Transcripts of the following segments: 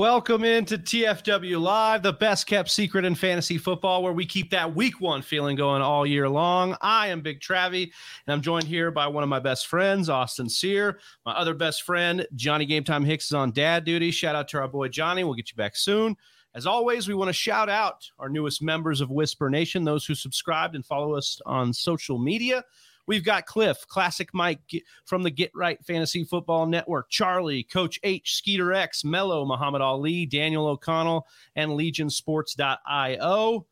Welcome into TFW Live, the best kept secret in fantasy football, where we keep that week one feeling going all year long. I am Big Travie, and I'm joined here by one of my best friends, Austin Sear. My other best friend, Johnny Game Time Hicks, is on dad duty. Shout out to our boy Johnny. We'll get you back soon. As always, we want to shout out our newest members of Whisper Nation, those who subscribed and follow us on social media. We've got Cliff, Classic Mike from the Get Right Fantasy Football Network, Charlie, Coach H, Skeeter X, Mello, Muhammad Ali, Daniel O'Connell, and LegionSports.io.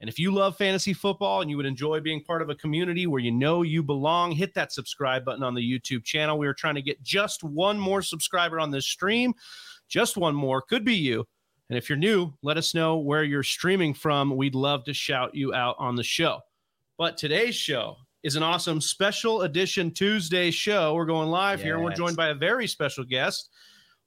And if you love fantasy football and you would enjoy being part of a community where you know you belong, hit that subscribe button on the YouTube channel. We are trying to get just one more subscriber on this stream. Just one more. Could be you. And if you're new, let us know where you're streaming from. We'd love to shout you out on the show. But today's show is an awesome special edition Tuesday show. We're going live yes. here. We're joined by a very special guest,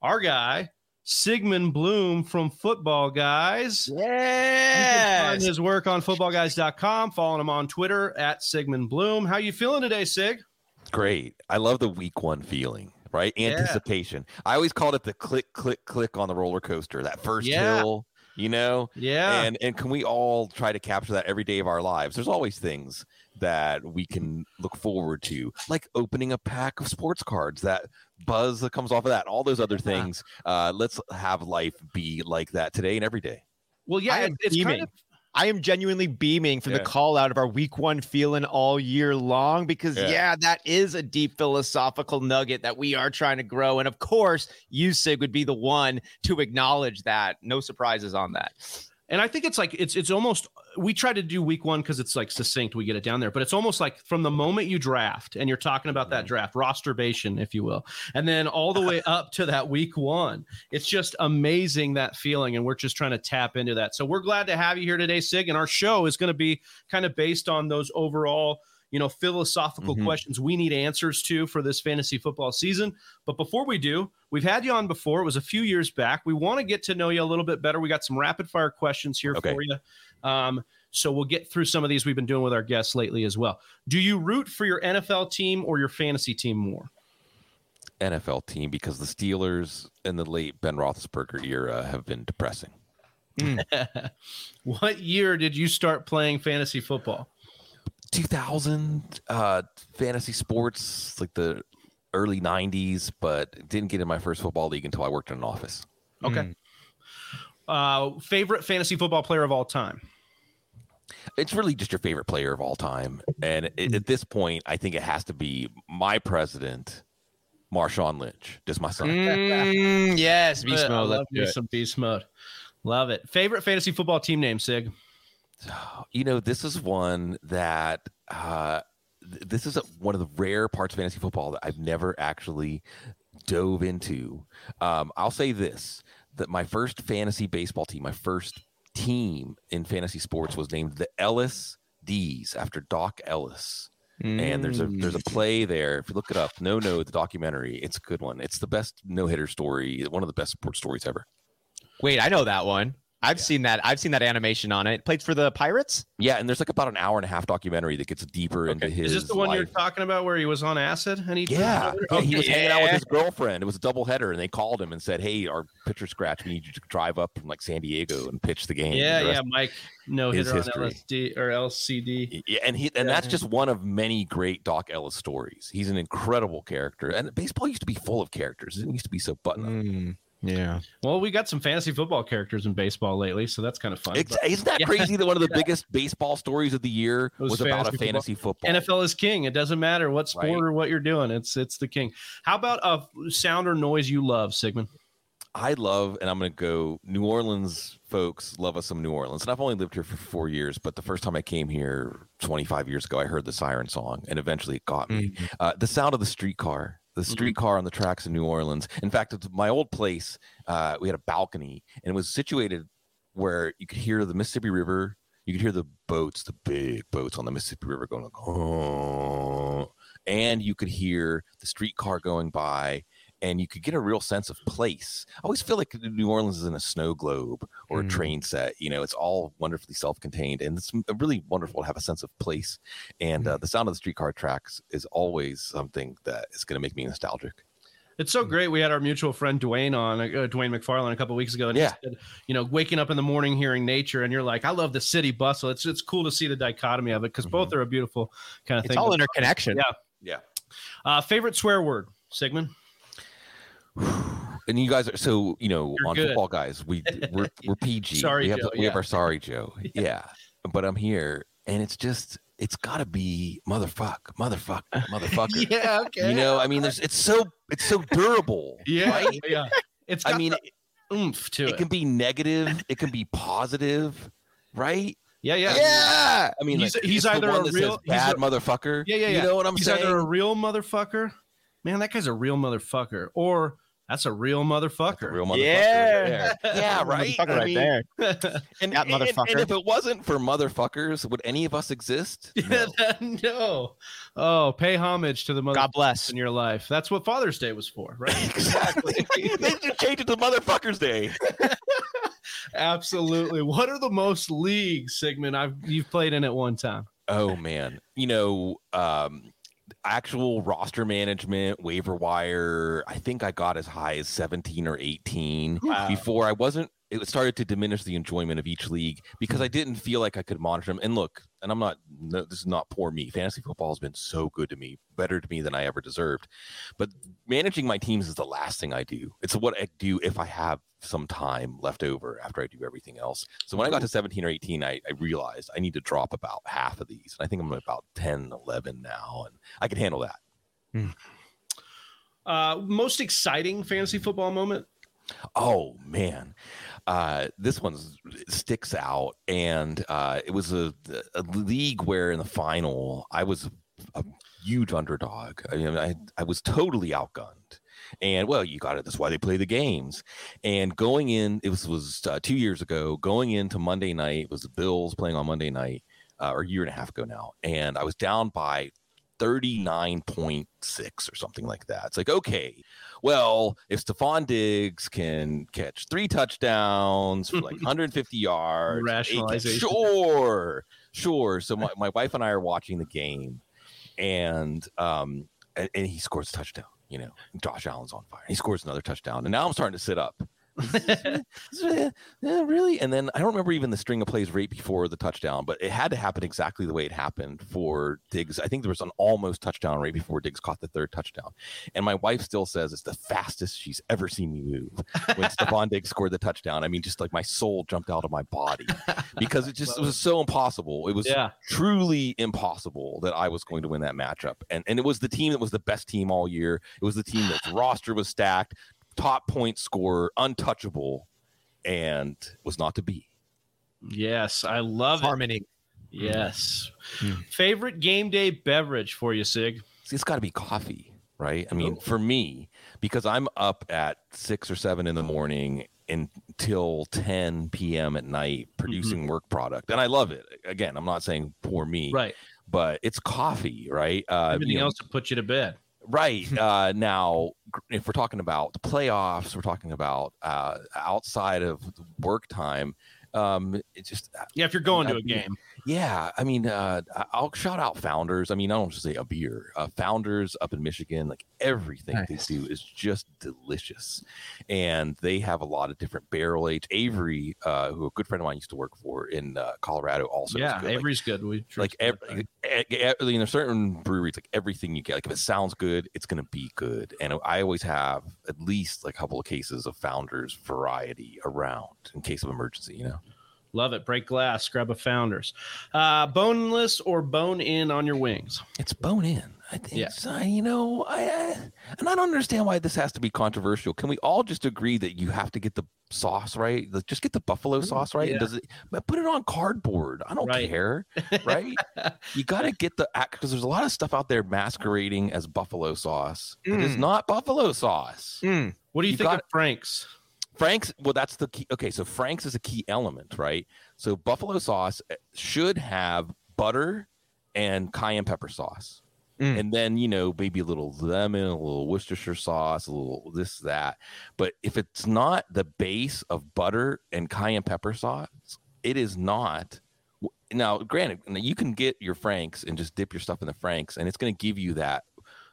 our guy, Sigmund Bloom from Football Guys. Yeah. Find his work on footballguys.com. Following him on Twitter at Sigmund Bloom. How you feeling today, Sig? Great. I love the week one feeling, right? Anticipation. Yeah. I always called it the click, click, click on the roller coaster. That first yeah. hill, you know? Yeah. And and can we all try to capture that every day of our lives? There's always things that we can look forward to, like opening a pack of sports cards, that buzz that comes off of that, all those other things. Uh, let's have life be like that today and every day. Well, yeah, it's kind of I am genuinely beaming from yeah. the call out of our week one feeling all year long because, yeah. yeah. that is a deep philosophical nugget that we are trying to grow. And of course, you, Sig, would be the one to acknowledge that. No surprises on that. And I think it's like it's it's almost we try to do week one because it's like succinct. We get it down there, but it's almost like from the moment you draft and you're talking about that draft rosterbation, if you will, and then all the way up to that week one. It's just amazing that feeling, and we're just trying to tap into that. So we're glad to have you here today, Sig. And our show is going to be kind of based on those overall you know philosophical mm-hmm. questions we need answers to for this fantasy football season but before we do we've had you on before it was a few years back we want to get to know you a little bit better we got some rapid fire questions here okay. for you um, so we'll get through some of these we've been doing with our guests lately as well. Do you root for your NFL team or your fantasy team more? NFL team because the Steelers in the late Ben Roethlisberger era have been depressing. What year did you start playing fantasy football? 2000 uh, fantasy sports, like the early 90s, but didn't get in my first football league until I worked in an office. Okay. Mm. Uh, favorite fantasy football player of all time? it's really just your favorite player of all time. And it, at this point, I think it has to be my president, Marshawn Lynch, just my son. Mm, yes, beast mode. Love you some beast mode. Love it. Favorite fantasy football team name, Sig? You know, this is one that uh, this is a, one of the rare parts of fantasy football that I've never actually dove into. Um, I'll say this: that my first fantasy baseball team, my first team in fantasy sports was named the Ellis D's after Doc Ellis. Mm. And there's a there's a mm. play there. If you look it up, no no the documentary, it's a good one. It's the best no hitter story, one of the best sports stories ever. Wait, I know that one. I've yeah. seen that. I've seen that animation on it. Played for the Pirates. Yeah, and there's like about an hour and a half documentary that gets deeper okay. into his. Is this the one life. you're talking about where he was on acid and he? Yeah, yeah he was hanging out with his girlfriend. It was a double header, and they called him and said, "Hey, our pitcher scratch. We need you to drive up from like San Diego and pitch the game." Yeah, the yeah, Mike. No hitter on LSD or LCD. Yeah, and he and yeah. that's just one of many great Doc Ellis stories. He's an incredible character, and baseball used to be full of characters. It used to be so button up. Mm. Yeah. Well, we got some fantasy football characters in baseball lately, so that's kind of fun. But, isn't that yeah. crazy that one of the yeah. biggest baseball stories of the year was, was about a fantasy football. football. NFL is king. It doesn't matter what sport right. or what you're doing. It's it's the king. How about a sound or noise you love, Sigmund? I love, and I'm going to go. New Orleans folks love us some New Orleans, and I've only lived here for four years. But the first time I came here 25 years ago, I heard the siren song, and eventually it got me. Mm-hmm. Uh, the sound of the streetcar the mm-hmm. streetcar mm-hmm. on the tracks in New Orleans. In fact, it's my old place. Uh, we had a balcony, and it was situated where you could hear the Mississippi River. You could hear the boats, the big boats on the Mississippi River going like, oh, and you could hear the streetcar going by, and you could get a real sense of place. I always feel like New Orleans is in a snow globe or a mm. train set. You know, it's all wonderfully self-contained, and it's really wonderful to have a sense of place. And uh, mm. uh, the sound of the streetcar tracks is always something that is going to make me nostalgic. It's so great. We had our mutual friend Dwayne on, uh, Dwayne McFarland, a couple weeks ago, and yeah. Said, you know, waking up in the morning hearing nature, and you're like, I love the city bustle. It's it's cool to see the dichotomy of it because mm-hmm. both are a beautiful kind of it's thing. It's all interconnection. Yeah, yeah. Uh, favorite swear word, Sigmund. And you guys are so you know You're on good. football guys. We we're, we're PG. sorry, we have Joe, we yeah. have our sorry Joe. Yeah. yeah, but I'm here, and it's just it's got to be motherfuck, motherfuck, motherfucker. yeah, okay. You know, I mean, there's it's so it's so durable. yeah, right? yeah. It's I mean, oomph to it. It can be negative. It can be positive, right? Yeah, yeah, yeah. I mean, he's, like, he's either a real bad a, motherfucker. Yeah, yeah, yeah. You know what I'm he's saying? He's either a real motherfucker. Man, that guy's a real motherfucker, or that's a real motherfucker. A real motherfucker. Yeah, right yeah, right. I right there. and, that motherfucker. And, and, if it wasn't for motherfuckers, would any of us exist? No. no. Oh, pay homage to the mother. God bless in your life. That's what Father's Day was for, right? exactly. they should change it to Motherfuckers Day. Absolutely. What are the most leagues, Sigmund? I've you've played in at one time. Oh man, you know, um, actual roster management, waiver wire, I think I got as high as 17 or 18 wow. before I wasn't it started to diminish the enjoyment of each league because I didn't feel like I could monitor them. And look, and I'm not no, this is not poor me. Fantasy football has been so good to me, better to me than I ever deserved. But managing my teams is the last thing I do. It's what I do if I have some time left over after I do everything else. So when I got to 17 or 18, I, I realized I need to drop about half of these. And I think I'm about 10, 11 now, and I can handle that. Hmm. Uh, most exciting fantasy football moment? Oh man, uh, this one sticks out, and uh, it was a, a, league where in the final I was a huge underdog. I mean, I, I was totally outgunned, and well, you got it. That's why they play the games. And going in, it was was uh, two years ago. Going into Monday night it was the Bills playing on Monday night, uh, or a year and a half ago now, and I was down by 39.6 or something like that. It's like, okay, well, if Stefon Diggs can catch three touchdowns for like 150 yards, rationalization. Sure, sure. So my, my wife and I are watching the game and um and, and he scores a touchdown, you know. Josh Allen's on fire. He scores another touchdown. And now I'm starting to sit up yeah, really? And then I don't remember even the string of plays right before the touchdown, but it had to happen exactly the way it happened for Diggs. I think there was an almost touchdown right before Diggs caught the third touchdown. And my wife still says it's the fastest she's ever seen me move when Stefon Diggs scored the touchdown. I mean, just like my soul jumped out of my body because it just it was so impossible. It was yeah. truly impossible that I was going to win that matchup. And and it was the team that was the best team all year. It was the team that roster was stacked top point scorer, untouchable, and was not to be. Yes, I love harmony. It. Yes. Hmm. Favorite game day beverage for you, Sig? See, it's got to be coffee, right? I mean, for me, because I'm up at six or seven in the morning until 10 p.m. at night producing mm-hmm. work product, and I love it. Again, I'm not saying poor me, right? But it's coffee, right? Uh, Everything you know, else to put you to bed. Right. Uh, now, if we're talking about the playoffs, we're talking about uh, outside of work time. Um, it's just uh, yeah. If you're going to a game, yeah. I mean, uh, I'll shout out Founders. I mean, I don't just say a beer. Uh, Founders up in Michigan, like everything nice. they do is just delicious, and they have a lot of different barrel age. Avery, uh, who a good friend of mine used to work for in uh, Colorado, also yeah, good. Avery's like, good. We like every, you know, certain breweries, like everything you get, like if it sounds good, it's gonna be good. And I always have at least like a couple of cases of Founders variety around in case of emergency. You know. Love it. Break glass. Grab a Founders. Uh, boneless or bone in on your wings? It's bone in. I think. Yeah. Uh, you know, I, I and I don't understand why this has to be controversial. Can we all just agree that you have to get the sauce right? Just get the buffalo sauce right. Yeah. And does it? Put it on cardboard. I don't right. care. Right? you got to get the because there's a lot of stuff out there masquerading as buffalo sauce. Mm. It is mm. not buffalo sauce. Mm. What do you, you think got, of Frank's? Frank's, well, that's the key. Okay, so Frank's is a key element, right? So buffalo sauce eh, should have butter and cayenne pepper sauce. Mm. And then, you know, maybe a little lemon, a little Worcestershire sauce, a little this, that. But if it's not the base of butter and cayenne pepper sauce, it is not. Now, granted, you can get your Franks and just dip your stuff in the Franks, and it's going to give you that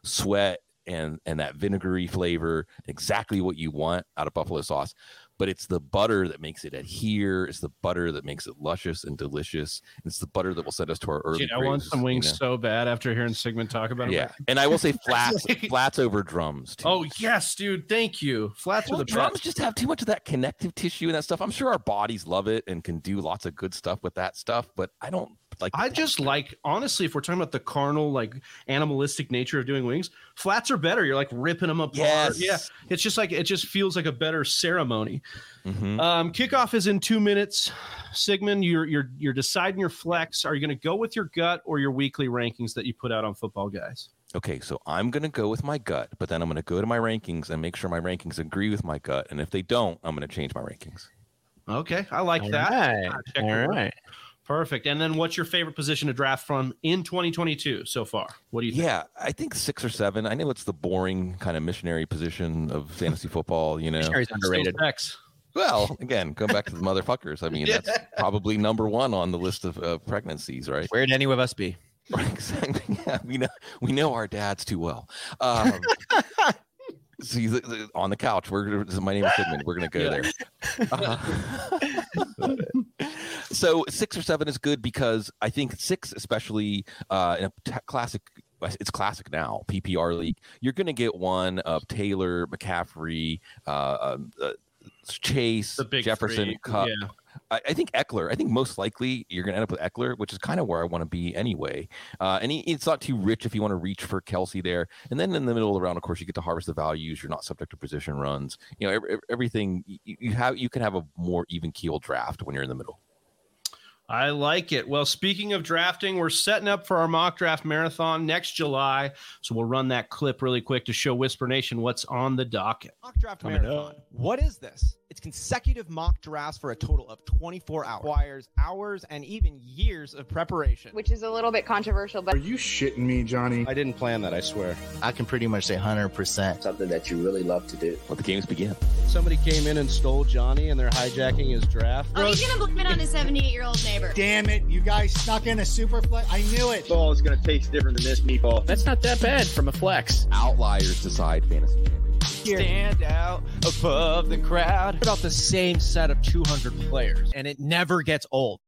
sweat and and that vinegary flavor, exactly what you want out of buffalo sauce but it's the butter that makes it adhere. It's the butter that makes it luscious and delicious. It's the butter that will send us to our early. Dude, I want some wings you know? so bad after hearing Sigmund talk about it. Yeah, and I will say flats, flats over drums. Too. Oh yes, dude. Thank you. Flats well, the drums best. just have too much of that connective tissue and that stuff. I'm sure our bodies love it and can do lots of good stuff with that stuff, but I don't like I just like honestly, if we're talking about the carnal, like animalistic nature of doing wings, flats are better. You're like ripping them apart. Yes. Yeah, it's just like it just feels like a better ceremony. Mm-hmm. Um, kickoff is in two minutes. Sigmund, you're you're you're deciding your flex. Are you going to go with your gut or your weekly rankings that you put out on Football Guys? Okay, so I'm going to go with my gut, but then I'm going to go to my rankings and make sure my rankings agree with my gut. And if they don't, I'm going to change my rankings. Okay, I like All that. Right. All right. Perfect. And then what's your favorite position to draft from in 2022 so far? What do you think? Yeah, I think six or seven. I know it's the boring kind of missionary position of fantasy football, you know. Missionary's underrated. Well, again, go back to the motherfuckers. I mean, yeah. that's probably number one on the list of uh, pregnancies, right? Where'd any of us be? Right, exactly. Yeah, we know we know our dads too well. Um, see, on the couch. We're my name is Sigmund. We're gonna go yeah. there. Uh, so six or seven is good because I think six, especially uh, in a t- classic, it's classic now PPR league. You're going to get one of Taylor, McCaffrey, uh, um, uh, Chase, Jefferson, Kupp. Yeah. I, I, think Ekeler. I think most likely you're going to end up with Ekeler, which is kind of where I want to be anyway. Uh, and he, it's not too rich if you want to reach for Kelce there. And then in the middle of the round, of course, you get to harvest the values. You're not subject to position runs. You know, every, everything you, you have. You can have a more even keel draft when you're in the middle. I like it. Well, speaking of drafting, we're setting up for our mock draft marathon next July. So we'll run that clip really quick to show Whisper Nation what's on the docket. Mock draft Coming marathon. Up. What is this? It's consecutive mock drafts for a total of 24 hours. Requires hours and even years of preparation. Which is a little bit controversial, but. Are you shitting me, Johnny? I didn't plan that, I swear. I can pretty much say 100%. Something that you really love to do. Let the games begin. Somebody came in and stole Johnny and they're hijacking his draft. Oh, he's going to blame it on his 78 year old neighbor. Damn it. You guys snuck in a super flex. I knew it. Ball is going to taste different than this meatball. That's not that bad from a flex. Outliers decide fantasy champions. Stand out above the crowd. About the same set of 200 players, and it never gets old.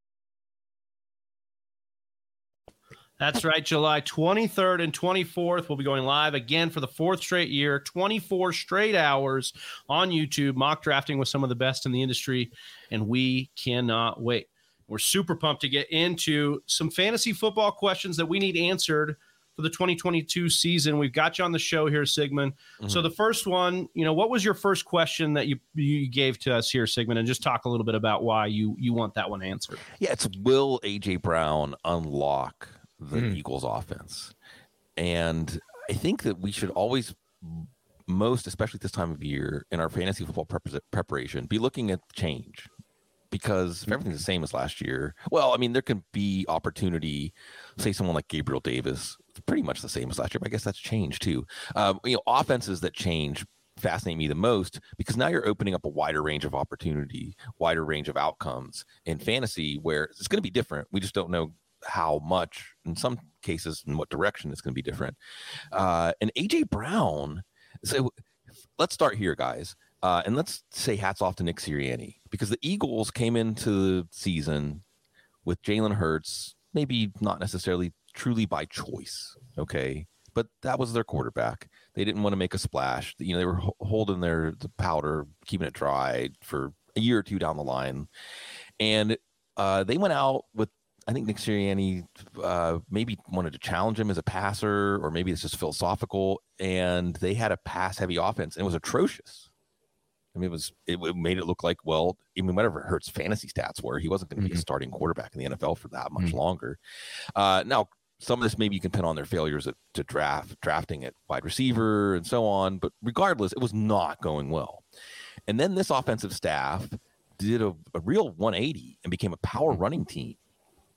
That's right. July 23rd and 24th, we'll be going live again for the fourth straight year, 24 straight hours on YouTube, mock drafting with some of the best in the industry. And we cannot wait. We're super pumped to get into some fantasy football questions that we need answered for the 2022 season. We've got you on the show here, Sigmund. Mm-hmm. So the first one, you know, what was your first question that you you gave to us here, Sigmund, and just talk a little bit about why you you want that one answered. Yeah, it's will AJ Brown unlock the mm. Eagles offense? And I think that we should always most especially this time of year in our fantasy football preparation be looking at change because if everything's the same as last year, well, I mean, there can be opportunity. Say someone like Gabriel Davis, pretty much the same as last year, but I guess that's changed too. Um, you know, offenses that change fascinate me the most because now you're opening up a wider range of opportunity, wider range of outcomes in fantasy where it's going to be different. We just don't know how much, in some cases, in what direction it's going to be different. Uh, and AJ Brown, so let's start here, guys. Uh, and let's say hats off to Nick Sirianni because the Eagles came into the season with Jalen Hurts, maybe not necessarily truly by choice, okay, but that was their quarterback. They didn't want to make a splash. You know, they were holding their the powder, keeping it dry for a year or two down the line, and uh, they went out with. I think Nick Sirianni uh, maybe wanted to challenge him as a passer, or maybe it's just philosophical. And they had a pass-heavy offense, and it was atrocious. I mean, it was it, it, made it look like well, even whatever Hurts fantasy stats were, he wasn't going to mm-hmm. be a mm-hmm. starting quarterback in the NFL for that much mm-hmm. longer. Uh, now, some of this maybe you can pin on their failures at, to draft drafting at wide receiver and so on, but regardless, it was not going well. And then this offensive staff did a, a real 180 and became a power mm-hmm. running team.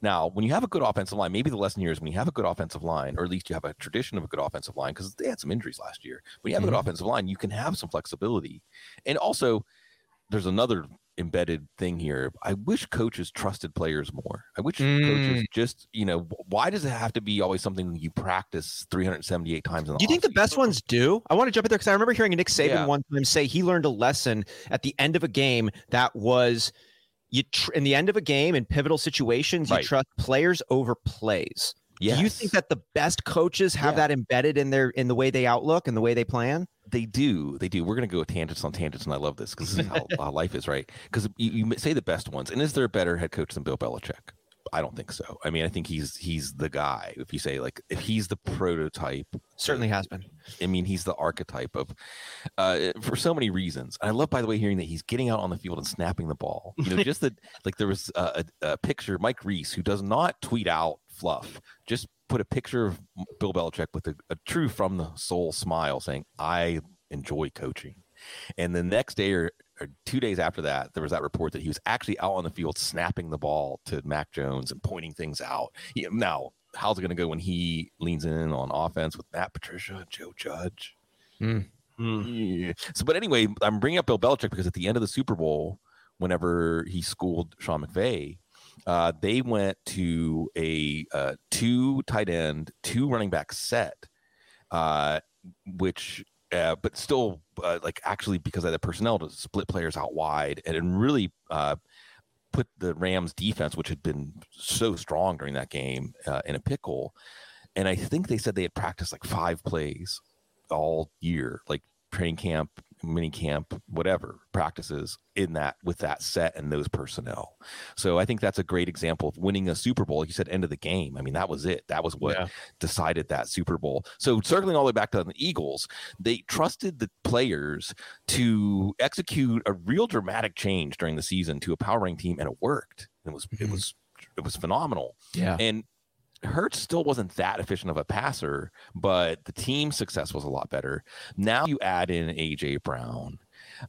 Now, when you have a good offensive line, maybe the lesson here is when you have a good offensive line, or at least you have a tradition of a good offensive line, because they had some injuries last year. When you have mm-hmm. a good mm-hmm. offensive line, you can have some flexibility. And also, there's another embedded thing here. I wish coaches trusted players more. I wish Mm. coaches just, you know, why does it have to be always something you practice 378 times in the Do you think the best ones do? I want to jump in there because I remember hearing Nick Saban Yeah. one time say he learned a lesson at the end of a game that was you tr- in the end of a game in pivotal situations you Right. trust players over plays. Yes. Do you think that the best coaches have Yeah. that embedded in their in the way they outlook and the way they plan? they do they do we're going to go tangents on tangents and i love this because this is how, how life is right because you, you say the best ones and is there a better head coach than bill belichick i don't think so i mean i think he's he's the guy if you say like if he's the prototype Certainly has been. I mean, he's the archetype of uh, for so many reasons. I love, by the way, hearing that he's getting out on the field and snapping the ball. You know, just that like there was a, a, a picture, Mike Reiss, who does not tweet out fluff, just put a picture of Bill Belichick with a, a true from the soul smile, saying, "I enjoy coaching." And the next day or, or two days after that, there was that report that he was actually out on the field snapping the ball to Mac Jones and pointing things out. He, now, how's it going to go when he leans in on offense with Matt Patricia and Joe Judge? Hmm. Yeah. So, but anyway, I'm bringing up Bill Belichick because at the end of the Super Bowl, whenever he schooled Sean McVay, uh, they went to a uh, two tight end, two running back set, uh, which, uh, but still, uh, like actually because of the personnel to split players out wide and, and really uh, put the Rams defense, which had been so strong during that game, uh, in a pickle. And I think they said they had practiced like five plays all year, like training camp, mini camp, whatever practices in that with that set and those personnel. So I think that's a great example of winning a Super Bowl. Like you said, end of the game. I mean, that was it. That was what Yeah. decided that Super Bowl. So circling all the way back to the Eagles, they trusted the players to execute a real dramatic change during the season to a power rank team, and it worked. It was it Mhm. was it was phenomenal. Yeah. And Hurts still wasn't that efficient of a passer, but the team success was a lot better. Now you add in AJ Brown.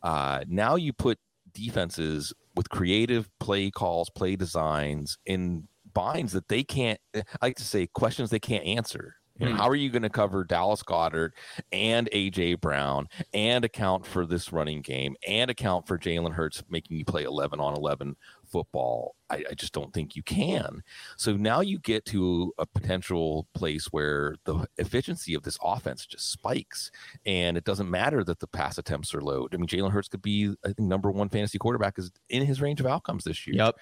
Uh, now you put defenses with creative play calls, play designs in binds that they can't. I like to say questions they can't answer. You know, Hmm. How are you going to cover Dallas Goedert and AJ Brown and account for this running game and account for Jalen Hurts making you play 11 on 11 football? I, I just don't think you can. So now you get to a potential place where the efficiency of this offense just spikes, and it doesn't matter that the pass attempts are low. I mean, Jalen Hurts could be, I think, number one fantasy quarterback is in his range of outcomes this year. Yep.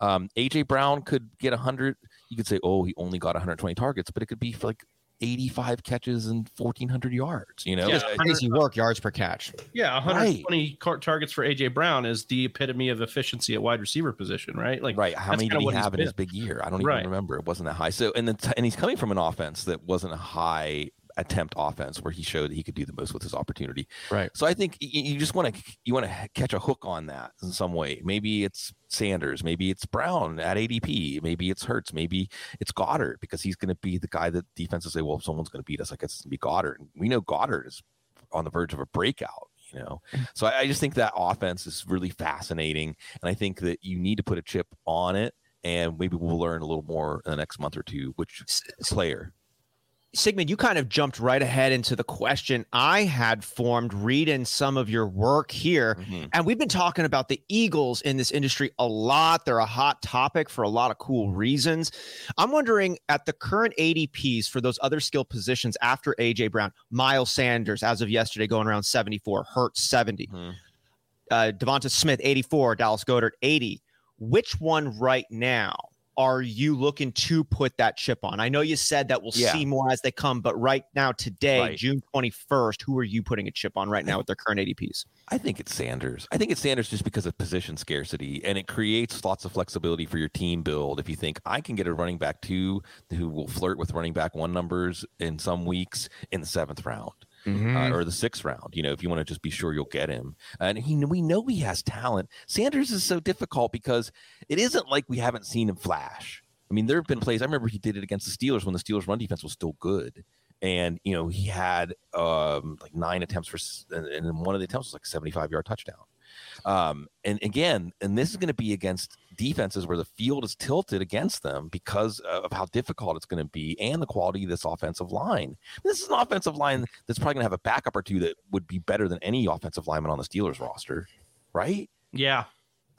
Um, AJ Brown could get 100. You could say, oh, he only got 120 targets, but it could be for like 85 catches and 1,400 yards. You know, Yeah. Uh, Crazy work yards per catch. Yeah, 120 car- targets for AJ Brown is the epitome of efficiency at wide receiver position, right? Like, right. How many did he have in his big year? I don't Right. even remember. It wasn't that high. So, and then, and he's coming from an offense that wasn't a high attempt offense where he showed that he could do the most with his opportunity. Right. So I think you just want to you want to catch a hook on that in some way. Maybe it's Sanders, maybe it's Brown at ADP, maybe it's Hurts, maybe it's Goedert because he's going to be the guy that defenses say, well, if someone's going to beat us, I guess it's going to be Goedert. And we know Goedert is on the verge of a breakout. You know, mm-hmm. so I, I just think that offense is really fascinating, and I think that you need to put a chip on it, and maybe we'll learn a little more in the next month or two. Which player? Sigmund, you kind of jumped right ahead into the question I had formed reading some of your work here. Mhm. And we've been talking about the Eagles in this industry a lot. They're a hot topic for a lot of cool reasons. I'm wondering at the current ADPs for those other skill positions after AJ Brown, Miles Sanders, as of yesterday, going around 74, Hurts 70, Mhm. uh, Devonta Smith 84, Dallas Goedert 80. Which one right now are you looking to put that chip on? I know you said that we'll Yeah. see more as they come, but right now, today, Right. June 21st, who are you putting a chip on right now with their current ADPs? I think it's Sanders. I think it's Sanders just because of position scarcity, and it creates lots of flexibility for your team build. If you think I can get a running back two who will flirt with running back one numbers in some weeks in the seventh round. Uh, or the sixth round, you know, if you want to just be sure you'll get him, and he, we know he has talent. Sanders is so difficult because it isn't like we haven't seen him flash. I mean, there have been plays. I remember he did it against the Steelers when the Steelers' run defense was still good, and you know he had um, like nine attempts for, and, and one of the attempts was like seventy-five yard touchdown. Um, and again, and this is going to be against defenses where the field is tilted against them because of how difficult it's going to be and the quality of this offensive line. This is an offensive line that's probably going to have a backup or two that would be better than any offensive lineman on the Steelers roster, right? Yeah.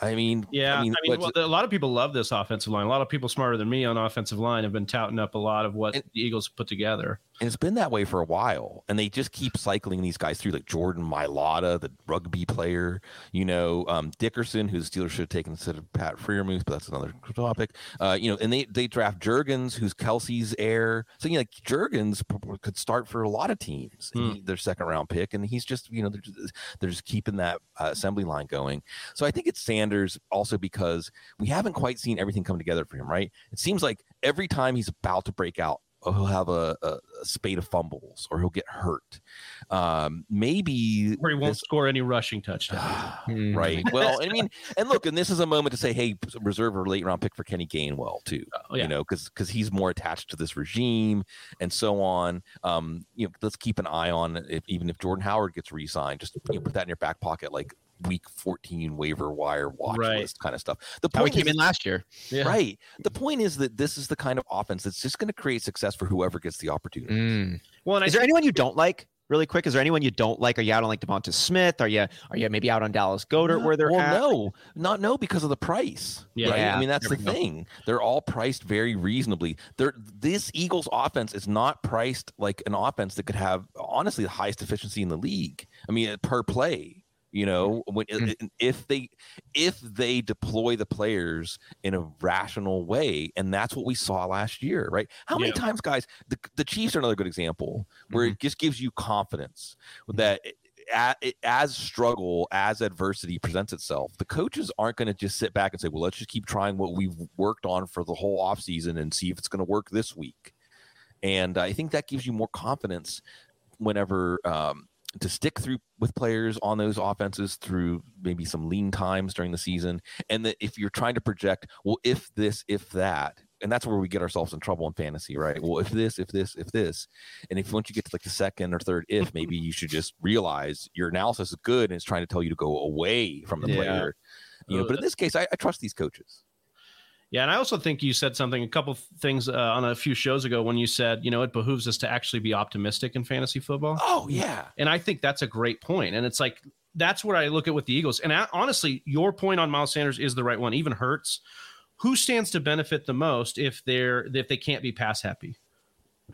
I mean, yeah, I mean, I mean well, a lot of people love this offensive line. A lot of people smarter than me on offensive line have been touting up a lot of what And- the Eagles put together. And it's been that way for a while. And they just keep cycling these guys through, like Jordan Mailata, the rugby player, you know, um, Dickerson, who the Steelers should have taken instead of Pat Freiermuth, but that's another topic. Uh, you know, and they they draft Jurgens, who's Kelce's heir. So you know, like Jurgens could start for a lot of teams, Hmm. He- their second round pick, and he's just you know they're just, they're just keeping that uh, assembly line going. So I think it's Sanders also because we haven't quite seen everything come together for him. Right? It seems like every time he's about to break out he'll have a, a, a spate of fumbles or he'll get hurt. Um, maybe Where he won't this- score any rushing touchdowns. right. Well, I mean, and look, and this is a moment to say, hey, reserve a late round pick for Kenny Gainwell too. Oh, yeah. You know, because because he's more attached to this regime and so on. Um, you know, let's keep an eye on if even if Jordan Howard gets re-signed, just you know, put that in your back pocket, like week 14 waiver wire watch Right. list kind of stuff. The How he point came is, in last year. Yeah. right. The point is that this is the kind of offense that's just going to create success for whoever gets the opportunity. Mm. Well, and I Is there anyone you don't like? Really quick, is there anyone you don't like? Are you out on like Devonta Smith? Are you are you maybe out on Dallas Goedert where they're well, at? no, not no because of the price. Yeah. right? Yeah, I mean that's there the thing. They're all priced very reasonably. They're this Eagles offense is not priced like an offense that could have honestly the highest efficiency in the league. I mean per play. You know, when Mm. if they if they deploy the players in a rational way, and that's what we saw last year, right? How many times, guys? The, the Chiefs are another good example where Mm-hmm. it just gives you confidence that a- as struggle as adversity presents itself the coaches aren't going to just sit back and say well let's just keep trying what we've worked on for the whole offseason and see if it's going to work this week and i think that gives you more confidence whenever um, to stick through with players on those offenses through maybe some lean times during the season. And that if you're trying to project well if this if that and that's where we get ourselves in trouble in fantasy right? Well if this if this if this. And if once you get to like the second or third if maybe you should just realize your analysis is good and it's trying to tell you to go away from the Yeah. player you know? But in uh, this case I, I trust these coaches Yeah, and I also think you said something, a couple things uh, on a few shows ago when you said, you know, it behooves us to actually be optimistic in fantasy football. oh yeah And I think that's a great point. And it's like that's what I look at with the Eagles. And I, honestly, your point on Miles Sanders is the right one. Even Hurts, who stands to benefit the most if they're if they can't be pass happy?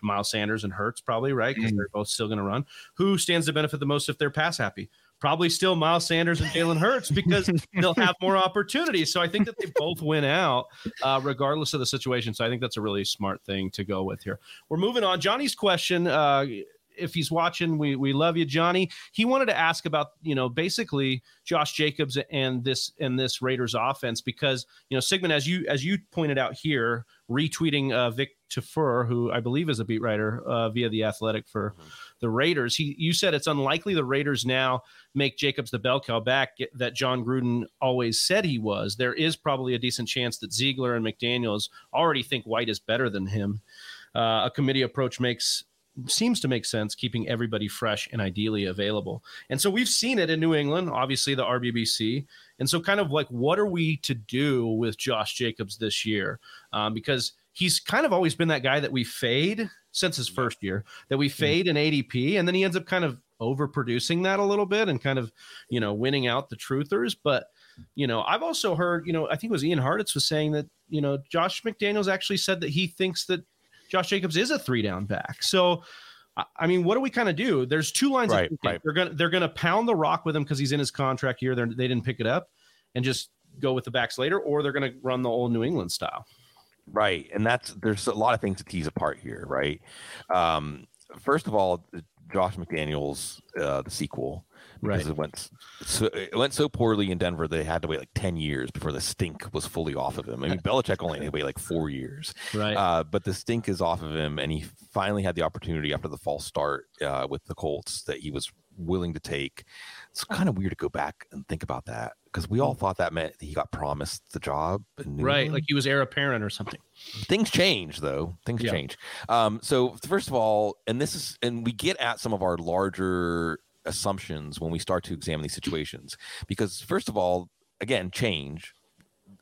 Miles Sanders and Hurts probably right because they're both still going to run. Who stands to benefit the most if they're pass happy? Probably still Miles Sanders and Jalen Hurts because they'll have more opportunities. So I think that they both win out uh, regardless of the situation. So I think that's a really smart thing to go with here. We're moving on. Johnny's question. Uh, if he's watching, we we love you, Johnny. He wanted to ask about you know basically Josh Jacobs and this and this Raiders offense because you know Sigmund, as you as you pointed out here, retweeting uh, Vic Tafur, who I believe is a beat writer uh, via the Athletic for the Raiders. He you said it's unlikely the Raiders now make Jacobs the bell cow back that Jon Gruden always said he was. There is probably a decent chance that Ziegler and McDaniels already think White is better than him. Uh, a committee approach makes seems to make sense, keeping everybody fresh and ideally available. And so we've seen it in New England, obviously the RBBC. And so, kind of like, what are we to do with Josh Jacobs this year? Um, because he's kind of always been that guy that we fade since his first year, that we mm-hmm. fade in ADP, and then he ends up kind of overproducing that a little bit and kind of, you know, winning out the truthers. But you know, I've also heard, you know, I think it was Ian Hartitz was saying that, you know, Josh McDaniels actually said that he thinks that Josh Jacobs is a three down back. So, I- mean, what do we kind of do? There's two lines. Right, right. They're gonna they're gonna pound the rock with him because he's in his contract year. They're, they didn't pick it up, and just go with the backs later, or they're gonna run the old New England style. Right. And that's there's a lot of things to tease apart here, right? Um, first of all, Josh McDaniels, uh, the sequel, because Right. it went so it went so poorly in Denver that they had to wait like ten years before the stink was fully off of him. I mean, Belichick only had to wait like four years, Right. uh, but the stink is off of him, and he finally had the opportunity after the false start uh, with the Colts that he was willing to take. It's kind of weird to go back and think about that because we all thought that meant he got promised the job. right. England Like he was heir apparent or something. things change though things Yeah. change um so first of all and this is and we get at some of our larger assumptions when we start to examine these situations because first of all again change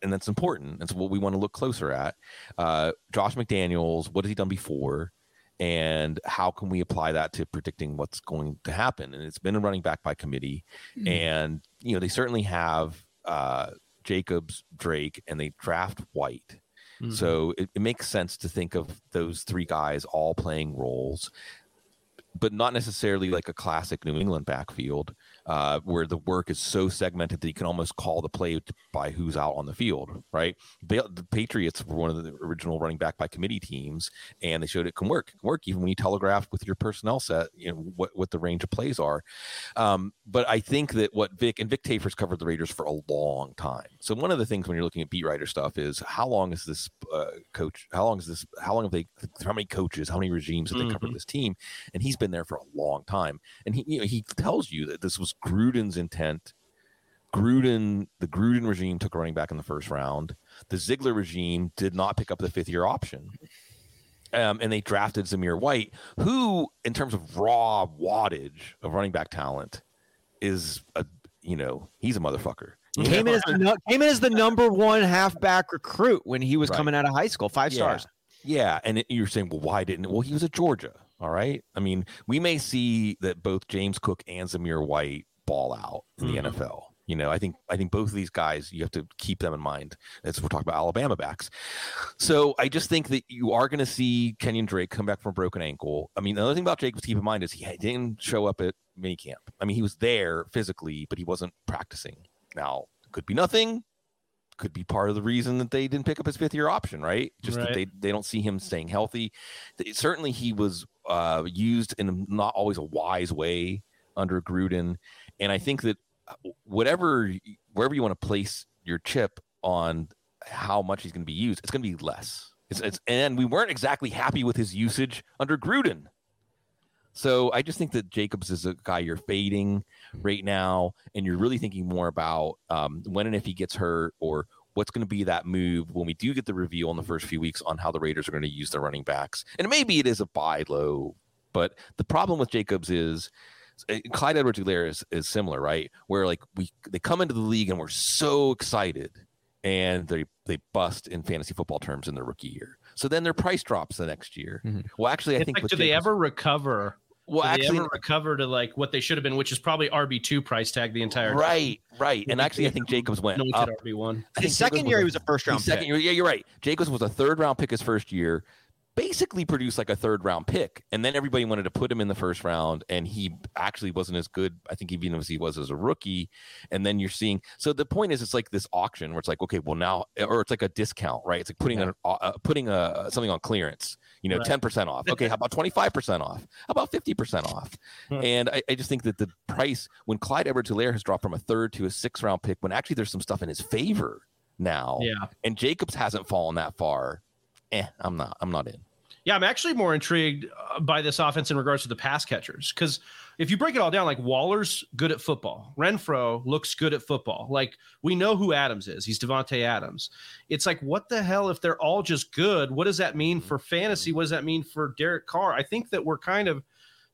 and that's important that's what we want to look closer at uh josh mcdaniels what has he done before and how can we apply that to predicting what's going to happen and it's been a running back by committee and you know they certainly have uh Jacobs, Drake, and they draft White. Mm-hmm. So it, it makes sense to think of those three guys all playing roles, but not necessarily like a classic New England backfield uh, where the work is so segmented that you can almost call the play by who's out on the field, right? The, the Patriots were one of the original running back by committee teams, and they showed it can work. It can work even when you telegraph with your personnel set, you know what what the range of plays are. Um, but I think that what Vic and Vic Tafur's covered the Raiders for a long time. So one of the things when you're looking at beat writer stuff is how long is this uh, coach? How long is this? How long have they? How many coaches? How many regimes have they Mm-hmm. covered this team? And he's been there for a long time, and he you know, he tells you that this was Gruden's intent. Gruden, the Gruden regime took a running back in the first round. The Ziegler regime did not pick up the fifth year option. Um, and they drafted Zamir White, who, in terms of raw wattage of running back talent, is a you know he's a motherfucker. You Came know? in, as the, came in as the number one halfback recruit when he was Right. coming out of high school, five Yeah. stars. Yeah, and it, you're saying, well, why didn't? Well, he was at Georgia. All right. I mean, we may see that both James Cook and Zamir White ball out in the Mhm. NFL. You know, I think I think both of these guys you have to keep them in mind as we're talking about Alabama backs. So I just think that you are going to see Kenyan Drake come back from a broken ankle. I mean, the other thing about Jacobs to keep in mind is he didn't show up at minicamp. I mean, he was there physically, but he wasn't practicing. Now, could be nothing. Could be part of the reason that they didn't pick up his fifth year option, right? Just that they they don't see him staying healthy. Certainly, he was uh, used in not always a wise way under Gruden, and I think that uh, whatever wherever you want to place your chip on how much he's going to be used, it's going to be less. It's, it's and we weren't exactly happy with his usage under Gruden. So I just think that Jacobs is a guy you're fading right now, and you're really thinking more about um, when and if he gets hurt, or what's going to be that move when we do get the reveal in the first few weeks on how the Raiders are going to use their running backs. And maybe it is a buy low, but the problem with Jacobs is uh, Clyde Edwards Helaire is, is similar, right? Where like we they come into the league and we're so excited and they they bust in fantasy football terms in their rookie year. So then their price drops the next year. Mhm. Well, actually, I It's think like, do they ever recover? Well do they actually ever recover to like what they should have been, which is probably RB two price tag the entire time? right, right. And actually, I think Jacobs went anointed up. RB one. I His second Jacobs year, he was a first round second pick. year, yeah, you're right. Jacobs was a third round pick his first year, basically produced like a third round pick, and then everybody wanted to put him in the first round, and he actually wasn't as good. I think even as he was as a rookie, and then you're seeing. So the point is, it's like this auction where it's like, okay, well now, or it's like a discount, right? It's like putting a uh, putting a something on clearance. You know, Right. ten percent off. Okay, how about twenty five percent off? How about fifty percent off? and I, I just think that the price when Clyde Edwards-Helaire has dropped from a third to a sixth round pick, when actually there's some stuff in his favor now Yeah. and Jacobs hasn't fallen that far, eh, I'm not. I'm not in. Yeah, I'm actually more intrigued uh, by this offense in regards to the pass catchers because if you break it all down, like Waller's good at football, Renfrow looks good at football. Like we know who Adams is. He's Davante Adams. It's like what the hell if they're all just good? What does that mean for fantasy? What does that mean for Derek Carr? I think that we're kind of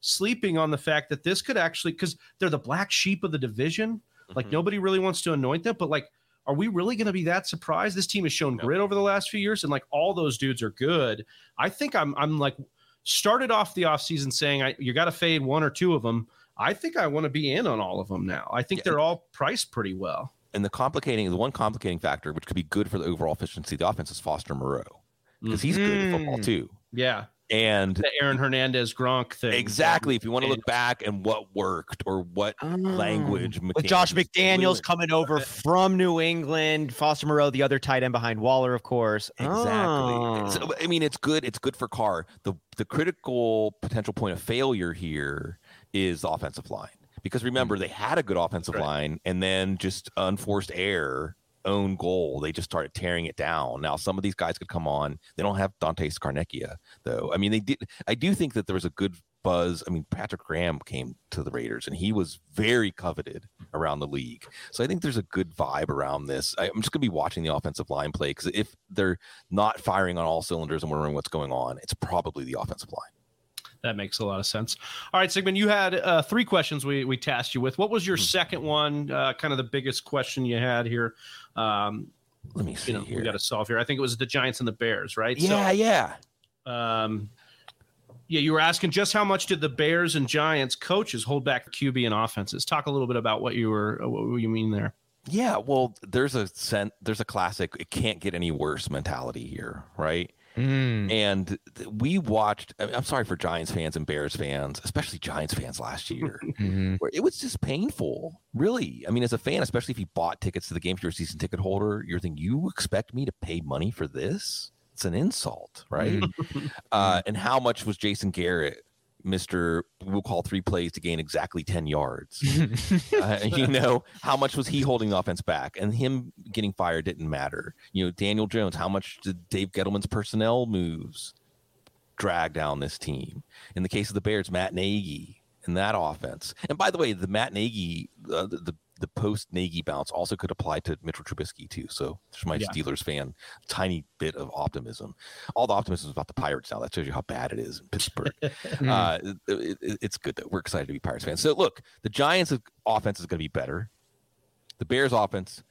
sleeping on the fact that this could actually because they're the black sheep of the division. Like Mhm. nobody really wants to anoint them, but like are we really going to be that surprised? This team has shown No. grit over the last few years, and like all those dudes are good. I think I'm I'm like started off the offseason saying I you got to fade one or two of them. I think I want to be in on all of them now. I think Yeah. they're all priced pretty well. And the complicating, the one complicating factor, which could be good for the overall efficiency of the offense, is Foster Moreau because he's good at football Mm. too. Yeah, And the Aaron Hernandez Gronk thing. exactly, if you want to look back and what worked or what ah, language, With Josh McDaniels McDaniels coming over from New England, Foster Moreau, the other tight end behind Waller, of course. Exactly. Oh. So, ah. I mean, it's good. It's good for Carr. The the critical potential point of failure here is the offensive line because remember mm. they had a good offensive Right. line and then just unforced error own goal they just started tearing it down. Now some of these guys could come on they don't have dante scarnecchia though. I mean they did i do think that there was a good buzz i mean patrick graham came to the raiders and he was very coveted around the league. So i think there's a good vibe around this. I, i'm just going to be watching the offensive line play because if they're not firing on all cylinders and wondering what's going on it's probably the offensive line That makes a lot of sense. All right, Sigmund, you had uh, three questions we we tasked you with. What was your Hmm. second one? Uh, kind of the biggest question you had here. Um, let me see you know, we got to solve here. I think it was the Giants and the Bears, right? yeah yeah um, yeah, you were asking just how much did the Bears and Giants coaches hold back QB and offenses? Talk a little bit about what you were uh, what you mean there. Yeah, well, there's a cent, there's a classic. It can't get any worse mentality here, right? Mm. And we watched. I'm sorry for Giants fans and Bears fans, especially Giants fans last year, mm-hmm. where it was just painful. Really, I mean, as a fan, especially if you bought tickets to the game, if you're a season ticket holder, you're thinking, you expect me to pay money for this? It's an insult, right? Mm-hmm. uh, and how much was Jason Garrett Mr. We'll call three plays to gain exactly 10 yards. uh, you know, how much was he holding the offense back? And him getting fired didn't matter. You know, Daniel Jones, how much did Dave Gettleman's personnel moves drag down this team? In the case of the Bears, Matt Nagy and that offense. And by the way, the Matt Nagy, uh, the, the the post Nagy bounce also could apply to Mitchell Trubisky too. So there's my yeah. Steelers fan, tiny bit of optimism. All the optimism is about the Pirates now. That shows you how bad it is in Pittsburgh. Hmm. uh, it, it, it's good that we're excited to be Pirates fans. So look, the Giants' offense is going to be better. The Bears' offense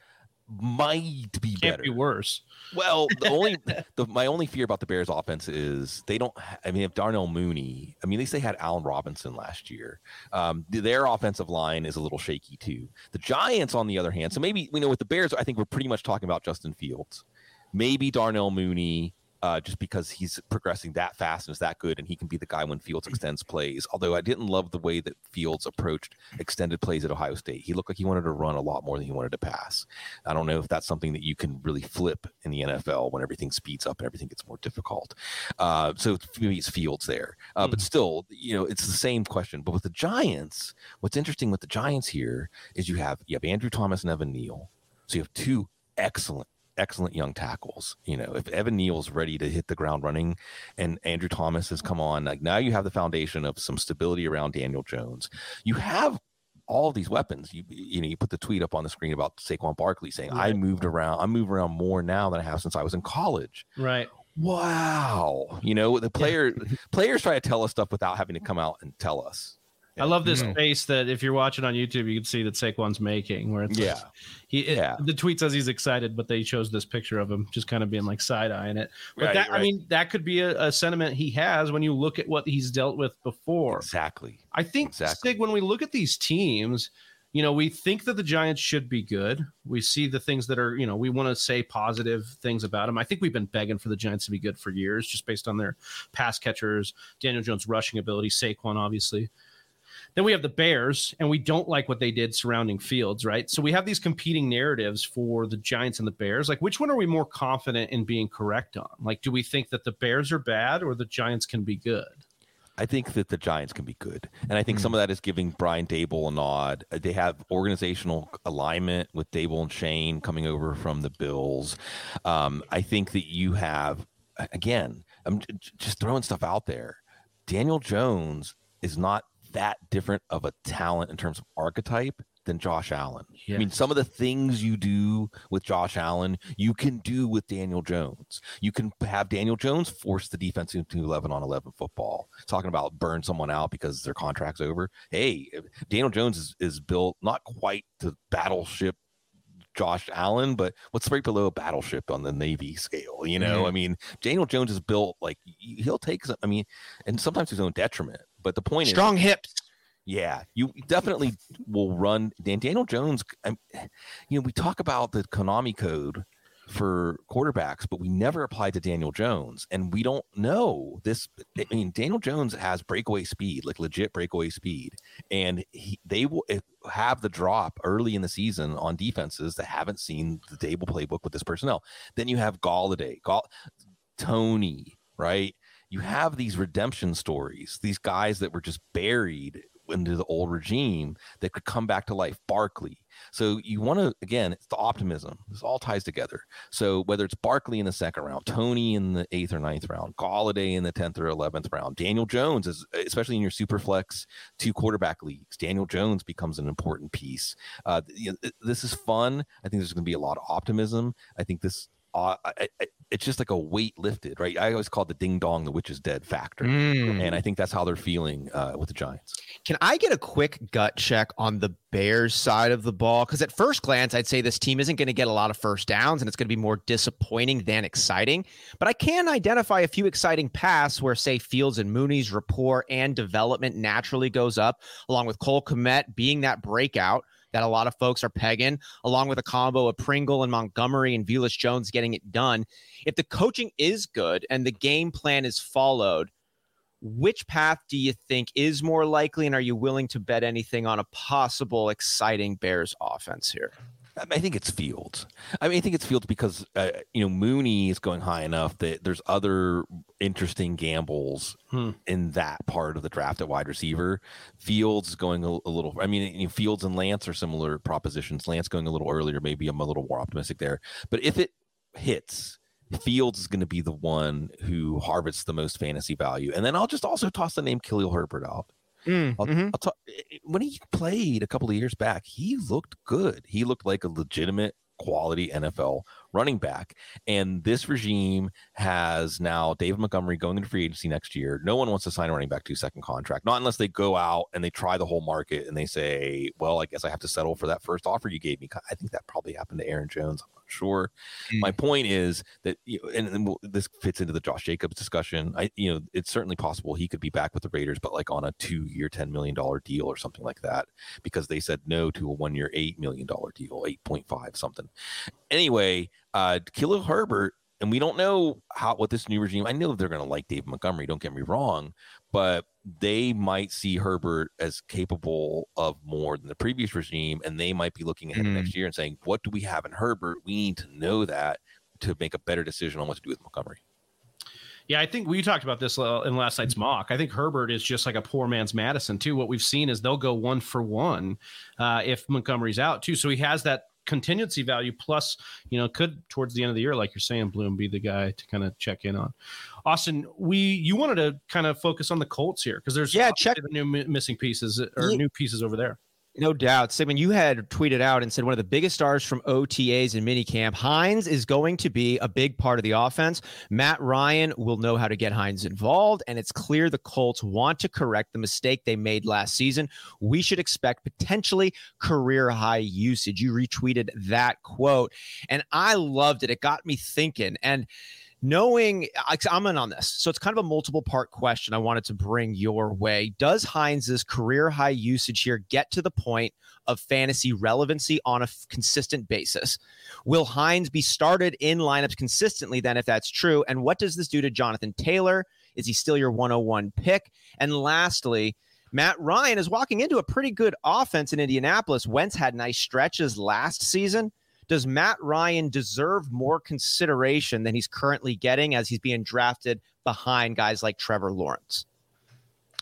might be Can't better. be worse. Well, the only the, my only fear about the Bears offense is they don't. I mean, if Darnell Mooney, I mean, at least they had Allen Robinson last year. Um, their offensive line is a little shaky too. The Giants, on the other hand, so maybe you know with the Bears, I think we're pretty much talking about Justin Fields. Maybe Darnell Mooney, uh, just because he's progressing that fast and is that good, and he can be the guy when Fields extends plays. Although I didn't love the way that Fields approached extended plays at Ohio State. He looked like he wanted to run a lot more than he wanted to pass. I don't know if that's something that you can really flip in the NFL when everything speeds up and everything gets more difficult. Uh, so maybe it's Fields there, uh, mm-hmm. but still, you know, it's the same question. But with the Giants, what's interesting with the Giants here is you have you have Andrew Thomas and Evan Neal. So you have two excellent excellent young tackles. You know, if Evan Neal's ready to hit the ground running and Andrew Thomas has come on, like now you have the foundation of some stability around Daniel Jones. You have all these weapons. You you know, you put the tweet up on the screen about Saquon Barkley saying, right. I moved around, I move around more now than I have since I was in college. Right. Wow. You know, the player players try to tell us stuff without having to come out and tell us. I love this mm. face that if you're watching on YouTube, you can see that Saquon's making. Where it's yeah, like, he it, yeah. the tweet says he's excited, but they chose this picture of him just kind of being like side eyeing it. But right, that right. I mean, that could be a, a, sentiment he has when you look at what he's dealt with before. Exactly. I think exactly. Sig, when we look at these teams, you know, we think that the Giants should be good. We see the things that are, you know, we want to say positive things about them. I think we've been begging for the Giants to be good for years, just based on their pass catchers, Daniel Jones' rushing ability, Saquon, obviously. Then we have the Bears, and we don't like what they did surrounding Fields, right? So we have these competing narratives for the Giants and the Bears. Like, which one are we more confident in being correct on? Like, do we think that the Bears are bad or the Giants can be good? I think that the Giants can be good. And I think mm. some of that is giving Brian Daboll a nod. They have organizational alignment with Daboll and Schoen coming over from the Bills. Um, I think that you have, again, I'm just throwing stuff out there. Daniel Jones is not that different of a talent in terms of archetype than Josh Allen. Yes. I mean, some of the things you do with Josh Allen, you can do with Daniel Jones. You can have Daniel Jones force the defense into 11 on 11 football. Talking about burn someone out because their contract's over. Hey, Daniel Jones is, is built not quite the battleship Josh Allen, but what's right below a battleship on the Navy scale? You know, mm-hmm. I mean, Daniel Jones is built like he'll take some, I mean, and sometimes his own detriment. But the point strong is, strong hips. Yeah, you definitely will run. Dan Daniel Jones, I'm, you know, we talk about the Konami code for quarterbacks, but we never applied to Daniel Jones, and we don't know this. I mean, Daniel Jones has breakaway speed, like legit breakaway speed, and he, they will eh, have the drop early in the season on defenses that haven't seen the Daboll playbook with this personnel. Then you have Golladay, Gall- Toney, right? You have these redemption stories, these guys that were just buried into the old regime that could come back to life. Barkley. So you want to again, it's the optimism. This all ties together. So whether it's Barkley in the second round, Toney in the eighth or ninth round, Golladay in the tenth or eleventh round, Daniel Jones is especially in your super flex two quarterback leagues. Daniel Jones becomes an important piece. Uh, this is fun. I think there's going to be a lot of optimism. I think this uh, I, I, it's just like a weight lifted, right? I always call it the ding dong, the witch is dead factor. Mm. And I think that's how they're feeling uh, with the Giants. Can I get a quick gut check on the Bears side of the ball? Because at first glance, I'd say this team isn't going to get a lot of first downs and it's going to be more disappointing than exciting. But I can identify a few exciting paths where, say, Fields and Mooney's rapport and development naturally goes up, along with Cole Kmet being that breakout that a lot of folks are pegging, along with a combo of Pringle and Montgomery and Velus Jones getting it done. If the coaching is good and the game plan is followed, which path do you think is more likely? And are you willing to bet anything on a possible exciting Bears offense here? I think it's Fields. I mean, I think it's Fields because uh, you know Mooney is going high enough that there's other interesting gambles hmm. in that part of the draft at wide receiver. Fields going a, a little. I mean, you know, Fields and Lance are similar propositions. Lance going a little earlier. Maybe I'm a little more optimistic there. But if it hits, Fields is going to be the one who harvests the most fantasy value. And then I'll just also toss the name Khalil Herbert out. Mm, I'll, mm-hmm. I'll talk, eh, eh, when he played a couple of years back, he looked good. He looked like a legitimate quality NFL running back. And this regime has now David Montgomery going into free agency next year. No one wants to sign a running back to second contract, not unless they go out and they try the whole market and they say, well, I guess I have to settle for that first offer you gave me. I think that probably happened to Aaron Jones. Sure. Mm. My point is that, you know, and, and, this fits into the Josh Jacobs discussion. I, you know, it's certainly possible he could be back with the Raiders, but like on a two year, $10 million deal or something like that, because they said no to a one year, $8 million deal, 8.5 something. Anyway, uh, Khalil Herbert, and we don't know how what this new regime. I know they're going to like Dave Montgomery. Don't get me wrong, but they might see Herbert as capable of more than the previous regime, and they might be looking ahead mm. next year and saying, "What do we have in Herbert? We need to know that to make a better decision on what to do with Montgomery." Yeah, I think we talked about this uh, in last night's mock. I think Herbert is just like a poor man's Mattison too. What we've seen is they'll go one for one uh, if Montgomery's out too. So he has that contingency value plus you know could towards the end of the year like you're saying bloom be the guy to kind of check in on austin we you wanted to kind of focus on the colts here because there's yeah check the new missing pieces or yeah. new pieces over there no doubt. Sigmund, you had tweeted out and said one of the biggest stars from OTAs and minicamp, Hines is going to be a big part of the offense. Matt Ryan will know how to get Hines involved, and it's clear the Colts want to correct the mistake they made last season. We should expect potentially career high usage. You retweeted that quote, and I loved it. It got me thinking. And knowing I'm in on this. So it's kind of a multiple part question I wanted to bring your way. Does Hines's career high usage here get to the point of fantasy relevancy on a f- consistent basis? Will Hines be started in lineups consistently then if that's true? And what does this do to Jonathan Taylor? Is he still your 101 pick? And lastly, Matt Ryan is walking into a pretty good offense in Indianapolis. Wentz had nice stretches last season. Does Matt Ryan deserve more consideration than he's currently getting as he's being drafted behind guys like Trevor Lawrence?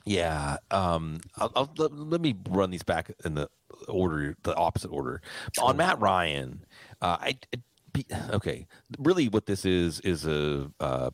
Yeah, um, I'll, I'll, let, let, me run these back in the order, the opposite order. On Matt Ryan, uh, I, okay, really, what this is is a uh,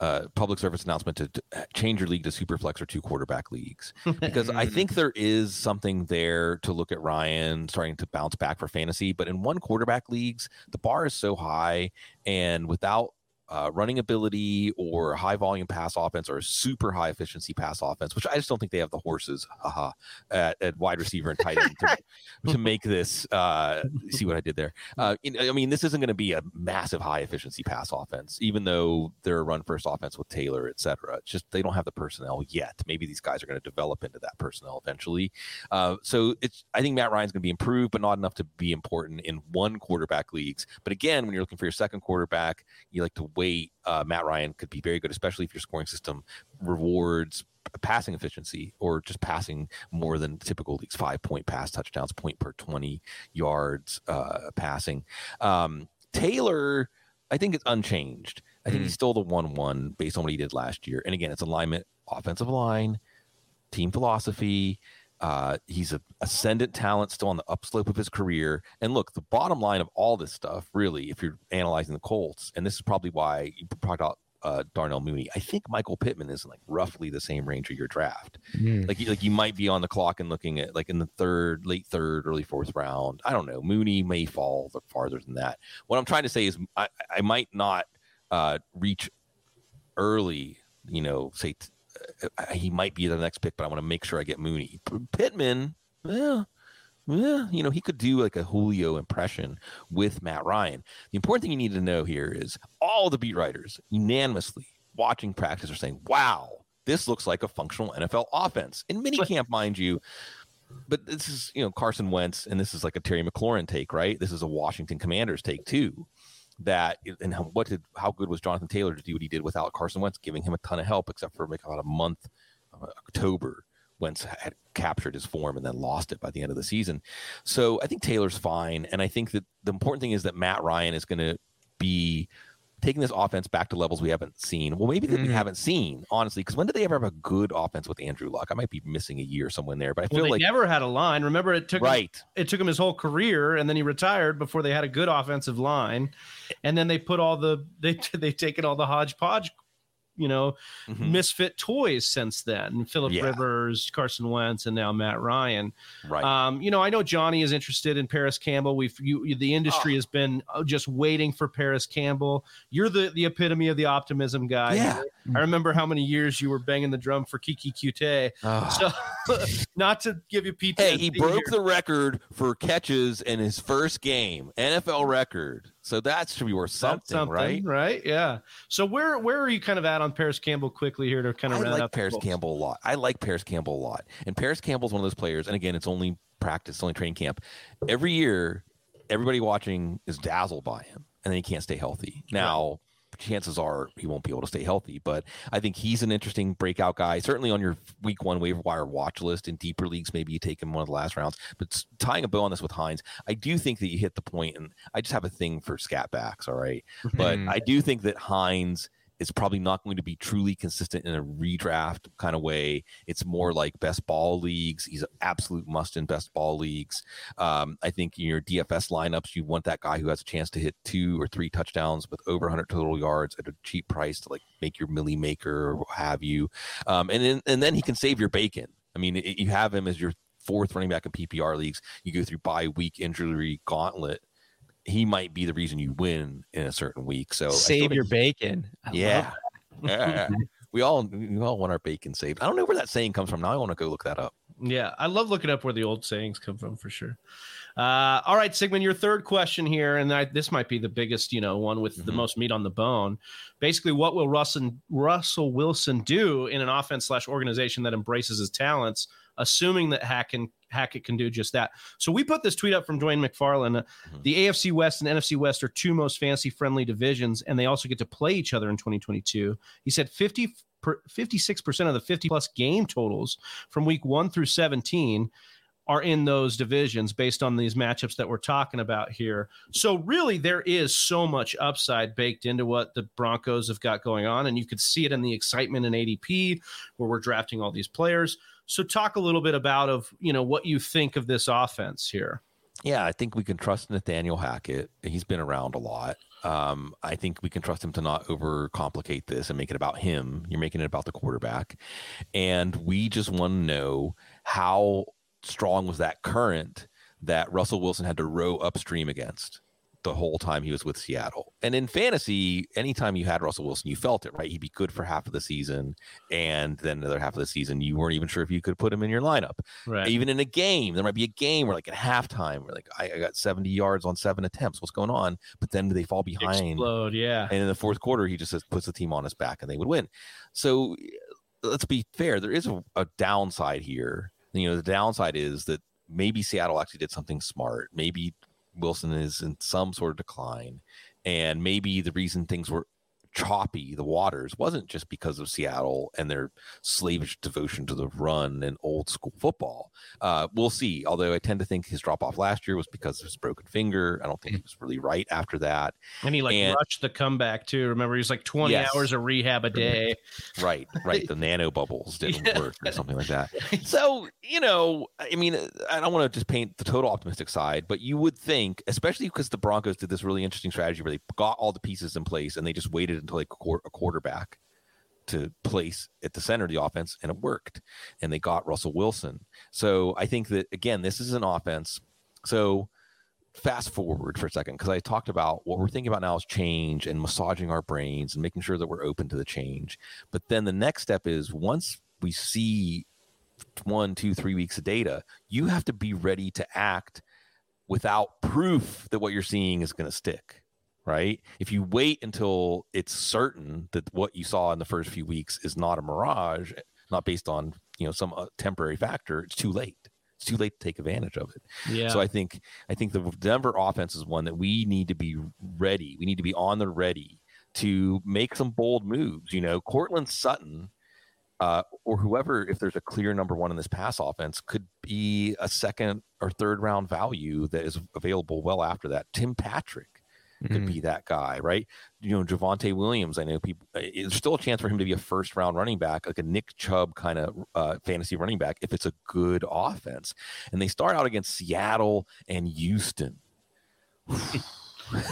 uh, public service announcement to, to, change your league to superflex or two quarterback leagues because I think there is something there to look at Ryan starting to bounce back for fantasy. But in one quarterback leagues, the bar is so high, and without uh, running ability or high volume pass offense or super high efficiency pass offense, which I just don't think they have the horses haha, at, at wide receiver and tight end to, to, make this. Uh, see what I did there? Uh, I mean, this isn't going to be a massive high efficiency pass offense, even though they're a run first offense with Taylor, et cetera. It's just they don't have the personnel yet. Maybe these guys are going to develop into that personnel eventually. Uh, so it's I think Matt Ryan's going to be improved, but not enough to be important in one quarterback leagues. But again, when you're looking for your second quarterback, you like to weight, uh, Matt Ryan could be very good, especially if your scoring system rewards passing efficiency or just passing more than typical leagues five point pass touchdowns, point per 20 yards uh, passing. Um, Taylor, I think it's unchanged. I think mm. he's still the 1 1 based on what he did last year. And again, it's alignment, offensive line, team philosophy. Uh, he's an ascendant talent still on the upslope of his career. And look, the bottom line of all this stuff, really, if you're analyzing the Colts, and this is probably why you brought out uh, Darnell Mooney. I think Michael Pittman is in like roughly the same range of your draft. Mm. Like, like you might be on the clock and looking at like in the third, late third, early fourth round. I don't know. Mooney may fall farther than that. What I'm trying to say is I, I might not uh, reach early. You know, say t- he might be the next pick, but I want to make sure I get Mooney. Pittman, yeah, yeah, you know, he could do like a Julio impression with Matt Ryan. The important thing you need to know here is all the beat writers unanimously watching practice are saying, wow, this looks like a functional NFL offense. In minicamp, mind you, but this is you know Carson Wentz, and this is like a Terry McLaurin take, right? This is a Washington Commanders take too. That and what did how good was Jonathan Taylor to do what he did without Carson Wentz, giving him a ton of help, except for like about a month, uh, October, Wentz had captured his form and then lost it by the end of the season. So I think Taylor's fine, and I think that the important thing is that Matt Ryan is going to be taking this offense back to levels we haven't seen. Well, maybe that mm-hmm. we haven't seen, honestly, because when did they ever have a good offense with Andrew Luck? I might be missing a year somewhere there, but I well, feel like they never had a line. Remember, it took right. Him, it took him his whole career, and then he retired before they had a good offensive line, and then they put all the they they taken all the hodgepodge you know, mm-hmm. misfit toys since then. Philip yeah. Rivers, Carson Wentz, and now Matt Ryan. Right. Um, you know, I know Johnny is interested in Parris Campbell. We've you, the industry oh. has been uh, just waiting for Parris Campbell. You're the the epitome of the optimism guy. Yeah. I remember how many years you were banging the drum for Keke Coutee. Oh. So, not to give you PT. Hey, he broke here. the record for catches in his first game, NFL record. So that should be worth something, something, right? Right. Yeah. So where where are you kind of at on Parris Campbell quickly here to kind of I like Parris Campbell a lot. I like Parris Campbell a lot. And Parris Campbell's one of those players, and again, it's only practice, only training camp. Every year, everybody watching is dazzled by him, and then he can't stay healthy. Now, chances are he won't be able to stay healthy. But I think he's an interesting breakout guy. Certainly on your week one waiver wire watch list in deeper leagues, maybe you take him one of the last rounds. But tying a bow on this with Hines, I do think that you hit the point, and I just have a thing for scat backs. All right, but mm-hmm. I do think that Hines is probably not going to be truly consistent in a redraft kind of way. It's more like best ball leagues. He's an absolute must in best ball leagues. Um, I think in your DFS lineups, you want that guy who has a chance to hit two or three touchdowns with over 100 total yards at a cheap price to like make your millie maker or what have you. Um, and then and then he can save your bacon. I mean, it, you have him as your fourth running back in PPR leagues. You go through bye week injury gauntlet he might be the reason you win in a certain week. So save your bacon. I yeah. yeah. we all we all want our bacon saved. I don't know where that saying comes from. Now I want to go look that up. Yeah, I love looking up where the old sayings come from for sure. Uh, all right, Sigmund, your third question here, and I, this might be the biggest, you know, one with mm-hmm. the most meat on the bone. Basically, what will Russell Russell Wilson do in an offense slash organization that embraces his talents, assuming that Hackett Hackett can do just that. So we put this tweet up from Dwain McFarland. Mm-hmm. The AFC West and NFC West are two most fantasy friendly divisions, and they also get to play each other in 2022. He said 50 56% of the 50 plus game totals from week 1 through 17 are in those divisions based on these matchups that we're talking about here. So really there is so much upside baked into what the Broncos have got going on and you could see it in the excitement in ADP where we're drafting all these players. So talk a little bit about of you know what you think of this offense here. Yeah, I think we can trust Nathaniel Hackett. He's been around a lot. Um, I think we can trust him to not overcomplicate this and make it about him. You're making it about the quarterback, and we just want to know how strong was that current that Russell Wilson had to row upstream against the whole time he was with Seattle. And in fantasy, anytime you had Russell Wilson, you felt it, right? He'd be good for half of the season. And then another half of the season, you weren't even sure if you could put him in your lineup. Right. Even in a game, there might be a game where, like, at halftime, where, like, I, I got 70 yards on seven attempts. What's going on? But then they fall behind. Explode, yeah. And in the fourth quarter, he just says, puts the team on his back and they would win. So let's be fair. There is a, a downside here. You know, the downside is that maybe Seattle actually did something smart. Maybe Wilson is in some sort of decline. And maybe the reason things were choppy, the waters, wasn't just because of Seattle and their slavish devotion to the run and old school football. Uh, we'll see. Although I tend to think his drop off last year was because of his broken finger. I don't think he was really right after that. And he like and, rushed the comeback too. Remember, he was like 20 yes. hours of rehab a day. Right, right. The nano bubbles didn't yeah. work or something like that. So, you know, I mean, I don't want to just paint the total optimistic side, but you would think, especially because the Broncos did this really interesting strategy where they got all the pieces in place and they just waited until they like a quarterback to place at the center of the offense, and it worked. And they got Russell Wilson. So I think that again, this is an offense. So fast forward for a second, because I talked about what we're thinking about now is change and massaging our brains and making sure that we're open to the change. But then the next step is once we see one, two, three weeks of data, you have to be ready to act without proof that what you're seeing is going to stick right? If you wait until it's certain that what you saw in the first few weeks is not a mirage, not based on you know some uh, temporary factor, it's too late. it's too late to take advantage of it. Yeah. So I think I think the Denver offense is one that we need to be ready. We need to be on the ready to make some bold moves. You know, Courtland Sutton uh, or whoever, if there's a clear number one in this pass offense, could be a second or third round value that is available well after that. Tim Patrick could mm-hmm. be that guy, right? You know, Javonte Williams. I know people. Uh, there's still a chance for him to be a first round running back, like a Nick Chubb kind of uh, fantasy running back, if it's a good offense. And they start out against Seattle and Houston.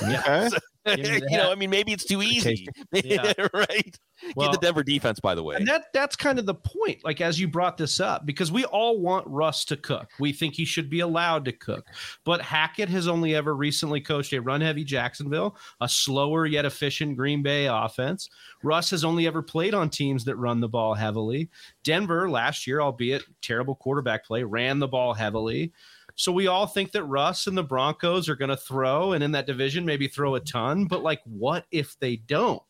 yeah. you know, I mean, maybe it's too easy, yeah. right? Well, Get the Denver defense, by the way. And that that's kind of the point. Like as you brought this up, because we all want Russ to cook. We think he should be allowed to cook. But Hackett has only ever recently coached a run-heavy Jacksonville, a slower yet efficient Green Bay offense. Russ has only ever played on teams that run the ball heavily. Denver last year, albeit terrible quarterback play, ran the ball heavily. So we all think that Russ and the Broncos are going to throw, and in that division, maybe throw a ton. But like, what if they don't?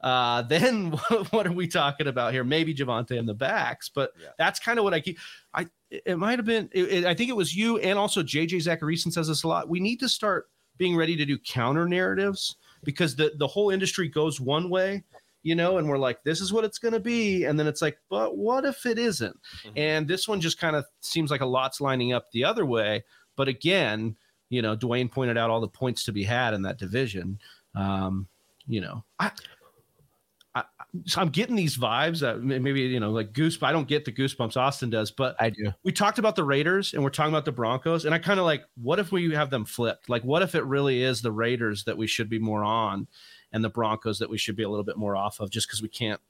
Uh, then what are we talking about here? Maybe Javonte in the backs, but yeah. that's kind of what I keep. I it might have been. It, it, I think it was you and also JJ Zachariason says this a lot. We need to start being ready to do counter narratives because the the whole industry goes one way you know, and we're like, this is what it's going to be. And then it's like, but what if it isn't? Mm-hmm. And this one just kind of seems like a lot's lining up the other way. But again, you know, Dwain pointed out all the points to be had in that division. Um, you know, I, I, so I'm getting these vibes that maybe you know like goose. I don't get the goosebumps Austin does, but I do. We talked about the Raiders and we're talking about the Broncos, and I kind of like, what if we have them flipped? Like, what if it really is the Raiders that we should be more on, and the Broncos that we should be a little bit more off of just because we can't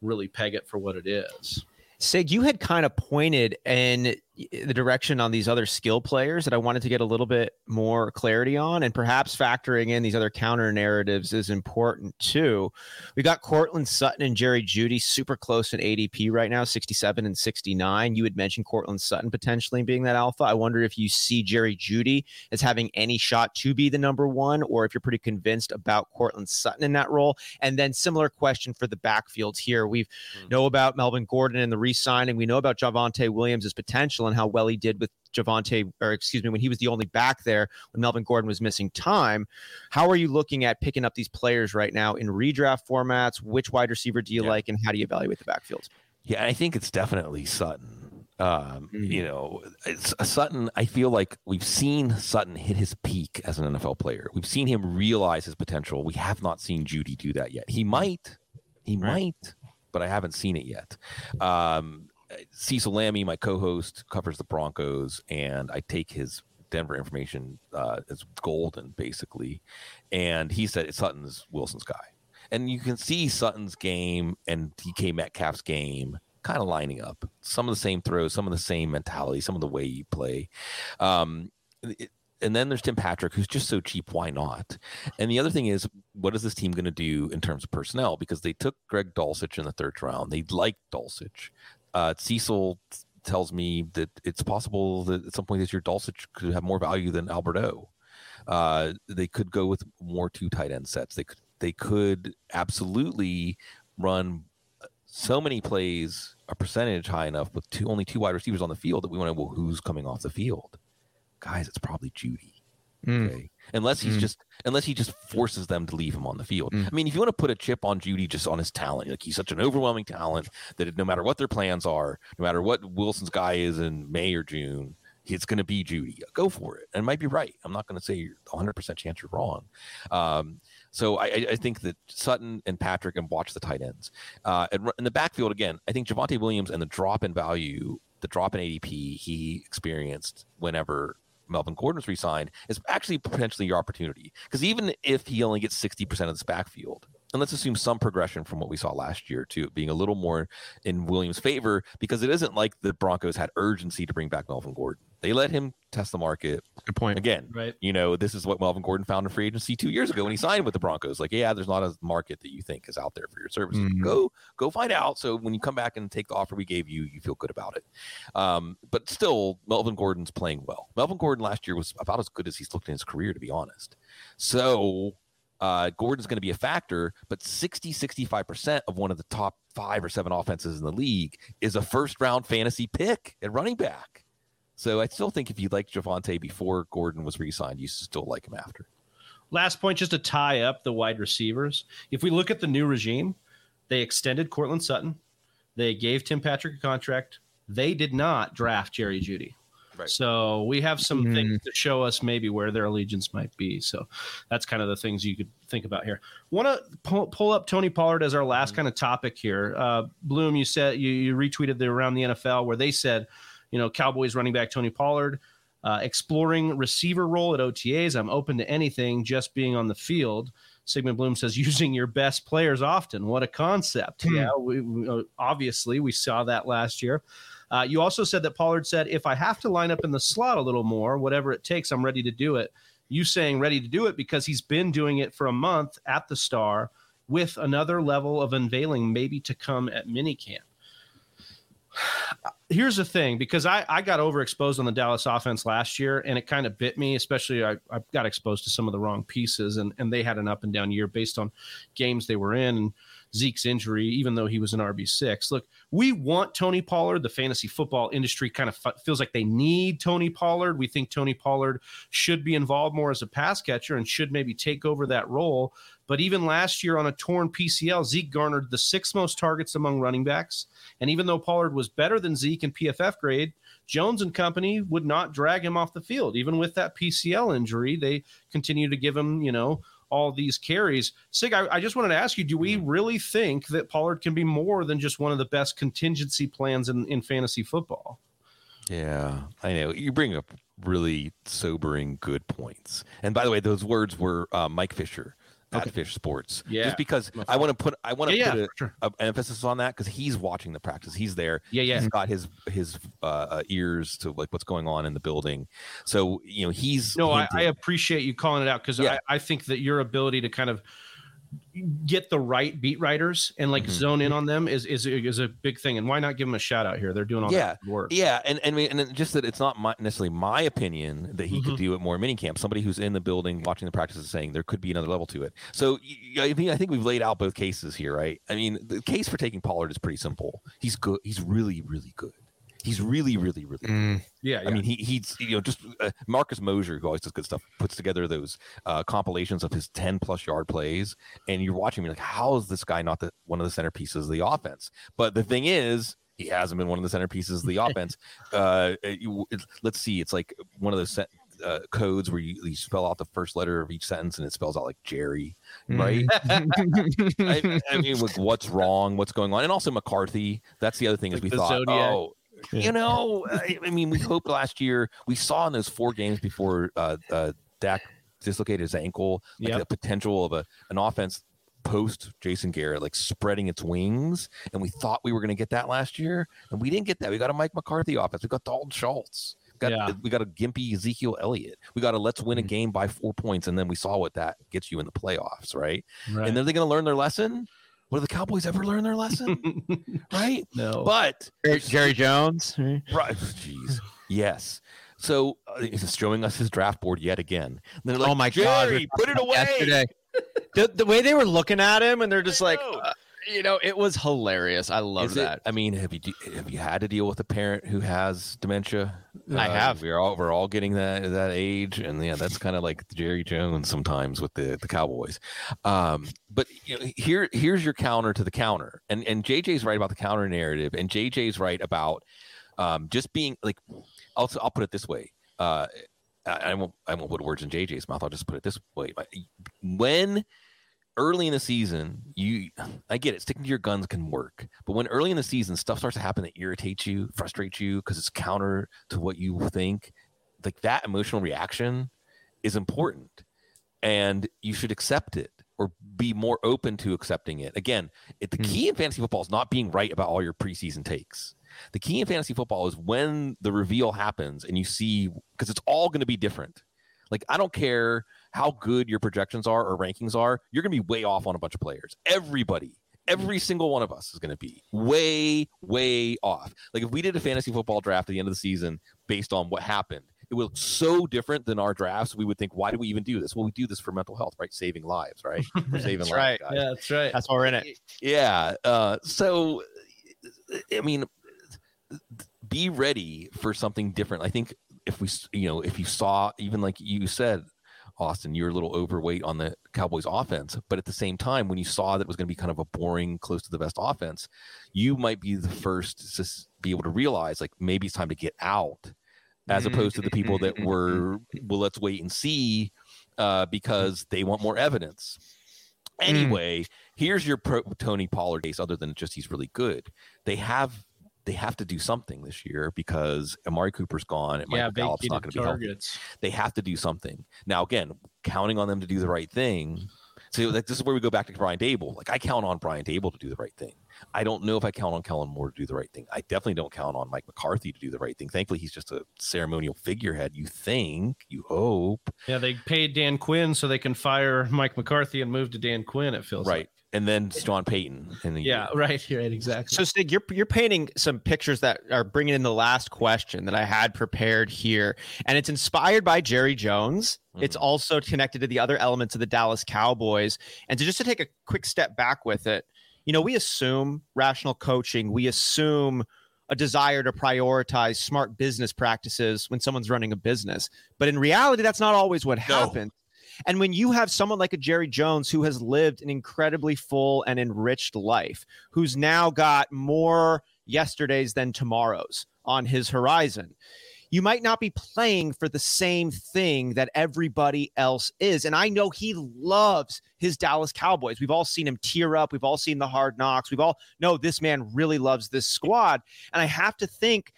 really peg it for what it is. Sig, you had kind of pointed in the direction on these other skill players that I wanted to get a little bit more clarity on, and perhaps factoring in these other counter narratives is important too. We got Courtland Sutton and Jerry Jeudy super close in ADP right now, 67 and 69. You had mentioned Courtland Sutton potentially being that alpha. I wonder if you see Jerry Jeudy as having any shot to be the number one, or if you're pretty convinced about Courtland Sutton in that role. And then similar question for the backfields here. We mm-hmm. know about Melvin Gordon and the re-signing. We know about Javonte Williams' potential and how well he did with Javonte, or excuse me, when he was the only back there when Melvin Gordon was missing time. How are you looking at picking up these players right now in redraft formats? Which wide receiver do you yeah. like, and how do you evaluate the backfield? Yeah, I think it's definitely Sutton. Um, mm-hmm. You know, it's uh, Sutton. I feel like we've seen Sutton hit his peak as an NFL player. We've seen him realize his potential. We have not seen Jeudy do that yet. He might, he right. might, but I haven't seen it yet. Um, Cecil Lammey, my co-host, covers the Broncos, and I take his Denver information uh, as golden, basically. And he said Sutton's Wilson's guy, and you can see Sutton's game and DK Metcalf's game kind of lining up. Some of the same throws, some of the same mentality, some of the way you play. Um, it, and then there's Tim Patrick, who's just so cheap. Why not? And the other thing is, what is this team going to do in terms of personnel? Because they took Greg Dulcich in the third round. They like Dulcich uh, Cecil tells me that it's possible that at some point this year Dulcich could have more value than Albert O. Uh, they could go with more two tight end sets. They could they could absolutely run so many plays a percentage high enough with two only two wide receivers on the field that we want to know well, who's coming off the field. Guys, it's probably Jeudy. Mm. Okay. Unless he's mm. just unless he just forces them to leave him on the field. Mm. I mean, if you want to put a chip on Jeudy just on his talent, like he's such an overwhelming talent that no matter what their plans are, no matter what Wilson's guy is in May or June, it's going to be Jeudy. Go for it. And it might be right. I'm not going to say you're 100% chance you're wrong. Um, so I, I, think that Sutton and Patrick and watch the tight ends. Uh, in the backfield, again, I think Javonte Williams and the drop in value, the drop in ADP he experienced whenever Melvin Gordon's re-signed is actually potentially your opportunity. Because even if he only gets 60% of this backfield, and let's assume some progression from what we saw last year to being a little more in Williams' favor, because it isn't like the Broncos had urgency to bring back Melvin Gordon. They let him test the market. Good point. Again, right? You know, this is what Melvin Gordon found in free agency two years ago when he signed with the Broncos. Like, yeah, there's not a market that you think is out there for your services. Mm-hmm. Go, go find out. So when you come back and take the offer we gave you, you feel good about it. Um, but still, Melvin Gordon's playing well. Melvin Gordon last year was about as good as he's looked in his career, to be honest. So uh, Gordon's going to be a factor, but 60, 65% of one of the top five or seven offenses in the league is a first round fantasy pick at running back. So I still think if you liked Javonte before Gordon was re-signed, you still like him after. Last point, just to tie up the wide receivers. If we look at the new regime, they extended Courtland Sutton. They gave Tim Patrick a contract. They did not draft Jerry Jeudy. Right. So we have some mm. things to show us maybe where their allegiance might be. So that's kind of the things you could think about here. Want to pull, pull, up Tony Pollard as our last mm. kind of topic here. Uh, Bloom, you said you, you retweeted the around the NFL where they said, you know, Cowboys running back Tony Pollard uh, exploring receiver role at OTAs. I'm open to anything, just being on the field. Sigmund Bloom says using your best players often. What a concept! Hmm. Yeah, we, we, uh, obviously we saw that last year. Uh, you also said that Pollard said, if I have to line up in the slot a little more, whatever it takes, I'm ready to do it. You saying ready to do it because he's been doing it for a month at the star with another level of unveiling maybe to come at minicamp here's the thing because I, I got overexposed on the Dallas offense last year and it kind of bit me, especially I, I got exposed to some of the wrong pieces and, and they had an up and down year based on games they were in and Zeke's injury, even though he was an RB6. Look, we want Tony Pollard. The fantasy football industry kind of f- feels like they need Tony Pollard. We think Tony Pollard should be involved more as a pass catcher and should maybe take over that role. But even last year on a torn PCL, Zeke garnered the sixth most targets among running backs. And even though Pollard was better than Zeke in PFF grade, Jones and company would not drag him off the field. Even with that PCL injury, they continue to give him, you know, all these carries. Sig, I, I, just wanted to ask you, do we really think that Pollard can be more than just one of the best contingency plans in, in fantasy football? Yeah, I know. You bring up really sobering good points. And by the way, those words were uh, Mike Fisher okay. Fish Sports. Yeah. Just because I want to put I want to yeah, put yeah, a, sure. a, an emphasis on that because he's watching the practice. He's there. Yeah, yeah. He's got his his uh, uh, ears to like what's going on in the building. So you know he's no. I, I, appreciate you calling it out because yeah. I, I think that your ability to kind of get the right beat writers and like mm-hmm. zone in on them is is is a big thing. And why not give them a shout out here? They're doing all yeah, that work. Yeah, and and and just that it's not my, necessarily my opinion that he mm-hmm. could do it more mini camp. Somebody who's in the building watching the practices saying there could be another level to it. So I think I think we've laid out both cases here, right? I mean, the case for taking Pollard is pretty simple. He's good. He's really really good. He's really, really, really. Mm, yeah, yeah, I mean, he he's you know just uh, Marcus Mosher, who always does good stuff, puts together those uh, compilations of his ten plus yard plays, and you're watching me like, how is this guy not the one of the centerpieces of the offense? But the thing is, he hasn't been one of the centerpieces of the offense. Uh, you, let's see, it's like one of those set, uh, codes where you, you, spell out the first letter of each sentence and it spells out like Jerry, right? Mm. I, I, mean, what's wrong, what's going on, and also McCarthy. That's the other thing like is we thought, Zodiac. oh, you know, I, I, mean, we hoped last year we saw in those four games before uh, uh, Dak dislocated his ankle, like yep. the potential of a an offense post Jason Garrett, like spreading its wings. And we thought we were going to get that last year, and we didn't get that. We got a Mike McCarthy offense. We got Dalton Schultz. We got, yeah. we got a gimpy Ezekiel Elliott. We got a let's win a mm-hmm. game by four points, and then we saw what that gets you in the playoffs, right? right. And then they're going to learn their lesson. What do the Cowboys ever learn their lesson? right? No. But Jerry Jones. Right. Jeez. yes. So uh, he's showing us his draft board yet again. Like, oh my god! Put it away. Yesterday. the, the way they were looking at him, and they're just like, uh, you know, it was hilarious. I love Is that. It, I mean, have you have you had to deal with a parent who has dementia? I uh, have. We're all we're all getting that that age, and yeah, that's kind of like Jerry Jones sometimes with the the Cowboys. Um, but you know, here here's your counter to the counter, and and JJ's right about the counter narrative, and JJ's right about um, just being like, I'll I'll put it this way. Uh, I, I won't I won't put words in JJ's mouth. I'll just put it this way: when early in the season, you I get it, sticking to your guns can work. But when early in the season stuff starts to happen that irritates you, frustrates you because it's counter to what you think, like that emotional reaction is important. And you should accept it or be more open to accepting it. Again, it, the hmm. key in fantasy football is not being right about all your preseason takes. The key in fantasy football is when the reveal happens and you see because it's all going to be different. Like I don't care how good your projections are or rankings are, you're going to be way off on a bunch of players. Everybody, every single one of us is going to be way, way off. Like if we did a fantasy football draft at the end of the season based on what happened, it would look so different than our drafts. We would think, why do we even do this? Well, we do this for mental health, right? Saving lives, right? We're saving lives. Right. Guys. Yeah, that's right. That's why we're in it. Yeah. Uh, so, I mean, be ready for something different. I think if we, you know, if you saw even like you said, Austin, you're a little overweight on the Cowboys offense, but at the same time, when you saw that it was going to be kind of a boring, close to the best offense, you might be the first to be able to realize like maybe it's time to get out, as opposed to the people that were well, let's wait and see, uh, because they want more evidence. Anyway, here's your pro- Tony Pollard case. Other than just he's really good, they have they have to do something this year because Amari Cooper's gone and Yeah, Michael Gallup's not going to be healthy. targets. They have to do something. Now, again, counting on them to do the right thing. So like, this is where we go back to Brian Daboll. Like I count on Brian Daboll to do the right thing. I don't know if I count on Kellen Moore to do the right thing. I definitely don't count on Mike McCarthy to do the right thing. Thankfully, he's just a ceremonial figurehead. You think, you hope, Yeah, they paid Dan Quinn so they can fire Mike McCarthy and move to Dan Quinn. It feels right? like. And then Sean Payton. In the Yeah, right. Right. Exactly. So Sig, you're you're painting some pictures that are bringing in the last question that I had prepared here, and it's inspired by Jerry Jones. It's Mhm. also connected to the other elements of the Dallas Cowboys, and to just to take a quick step back with it, you know, we assume rational coaching, we assume a desire to prioritize smart business practices when someone's running a business, but in reality, that's not always what No. happens. And when you have someone like a Jerry Jones who has lived an incredibly full and enriched life, who's now got more yesterdays than tomorrows on his horizon, you might not be playing for the same thing that everybody else is. And I know he loves his Dallas Cowboys. We've all seen him tear up. We've all seen the hard knocks. We've all know this man really loves this squad. And I have to think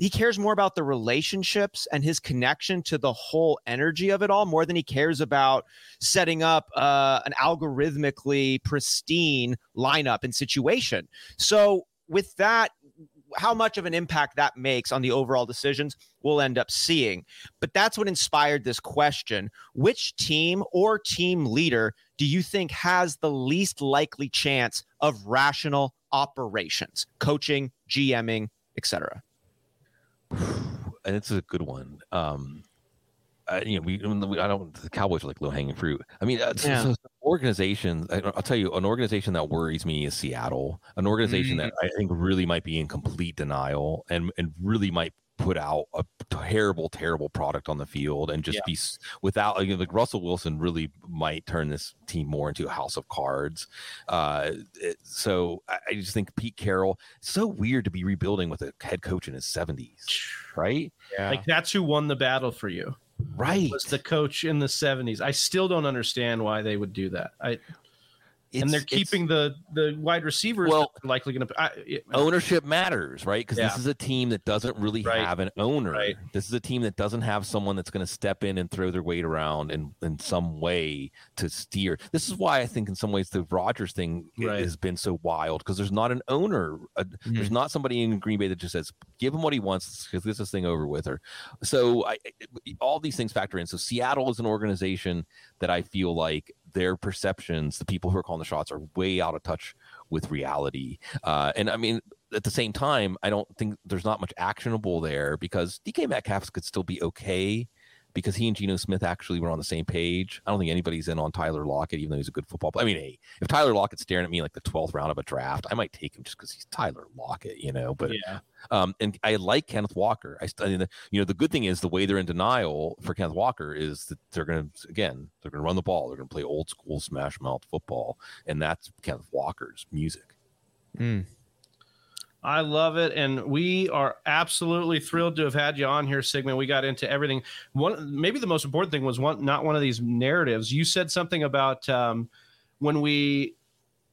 he cares more about the relationships and his connection to the whole energy of it all more than he cares about setting up uh, an algorithmically pristine lineup and situation. So, with that, how much of an impact that makes on the overall decisions, we'll end up seeing. But that's what inspired this question. Which team or team leader do you think has the least likely chance of rational operations, coaching, GMing, etc.? and it's a good one. Um, uh, you know, we, we I don't the Cowboys are like low hanging fruit. I mean, uh, Yeah. so organizations. I, I'll tell you, an organization that worries me is Seattle. An organization that I think really might be in complete denial and and really might put out a terrible, terrible product on the field and just Yeah. be without you know, like Russell Wilson really might turn this team more into a house of cards. Uh, it- so I, I just think Pete Carroll. So weird to be rebuilding with a head coach in his seventies, right? Yeah. Like that's who won the battle for you. Right. Was the coach in the 70s. I still don't understand why they would do that. I and they're keeping the the wide receivers Well- likely going to ownership matters, right? Because Yeah. this is a team that doesn't really Right. have an owner. Right. This is a team that doesn't have someone that's going to step in and throw their weight around in, in some way to steer. This is why I think, in some ways, the Rodgers thing Right. has been so wild because there's not an owner. Uh, There's not somebody in Green Bay that just says, "Give him what he wants, because get this thing over with." Or so I- all these things factor in. So Seattle is an organization that I feel like their perceptions, the people who are calling the shots, are way out of touch with reality. Uh, and I mean, at the same time, I don't think there's not much actionable there because DK Metcalf could still be okay because he and Geno Smith actually were on the same page. I don't think anybody's in on Tyler Lockett, even though he's a good football player. I mean, hey, if Tyler Lockett's staring at me like the 12th round of a draft, I might take him just because he's Tyler Lockett, you know. But yeah. um, and I like Kenneth Walker. I, I mean, you know, the good thing is the way they're in denial for Kenneth Walker is that they're going to again they're going to run the ball. They're going to play old school smash mouth football, and that's Kenneth Walker's music. I love it, and we are absolutely thrilled to have had you on here, Sigmund. We got into everything. One, maybe the most important thing was one, not one of these narratives. You said something about um, when we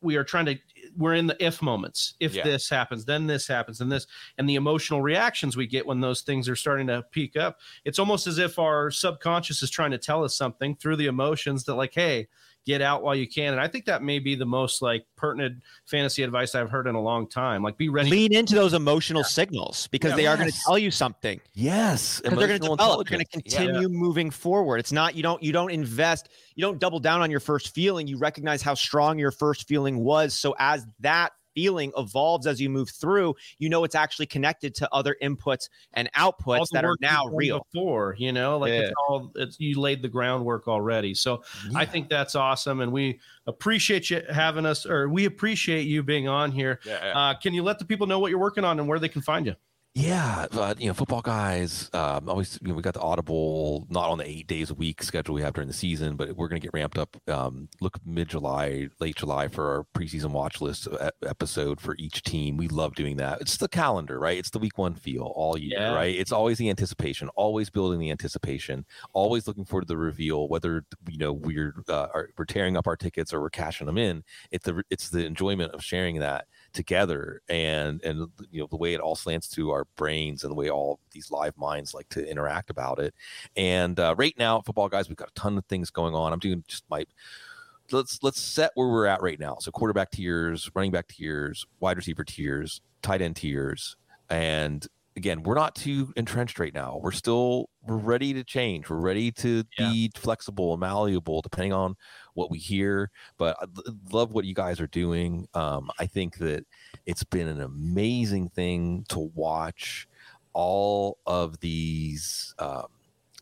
we are trying to we're in the if moments. If Yeah. this happens, then this happens, and this, and the emotional reactions we get when those things are starting to peak up. It's almost as if our subconscious is trying to tell us something through the emotions that, like, hey, get out while you can. And I think that may be the most like pertinent fantasy advice I've heard in a long time. Like, be ready. Lean into those emotional signals because Yeah. they are going to tell you something. Yes, because they're going to emotional develop. They're going to intelligence. Yeah. continue moving forward. It's not you don't you don't invest. You don't double down on your first feeling. You recognize how strong your first feeling was. So as that feeling evolves as you move through, you know it's actually connected to other inputs and outputs the that are now real. before you know like it's all it's you laid the groundwork already. So i think that's awesome and we appreciate you having us or we appreciate you being on here. Yeah, yeah. uh, can you let the people know what you're working on and where they can find you Yeah, uh, you know, football guys um, always. You know, we got the audible, not on the eight days a week schedule we have during the season, but we're going to get ramped up. Um, look, mid July, late July for our preseason watch list episode for each team. We love doing that. It's the calendar, right? It's the week one feel all year, yeah. right? It's always the anticipation, always building the anticipation, always looking forward to the reveal. Whether you know we're uh, we're tearing up our tickets or we're cashing them in, it's the it's the enjoyment of sharing that together and and you know the way it all slants to our brains and the way all these live minds like to interact about it. And uh, right now football guys we've got a ton of things going on. I'm doing just my let's let's set where we're at right now. So quarterback tiers running back tiers wide receiver tiers tight end tiers and again, we're not too entrenched right now. We're still we're ready to change. We're ready to yeah. be flexible and malleable depending on what we hear. But I love what you guys are doing. Um, I think that it's been an amazing thing to watch all of these um,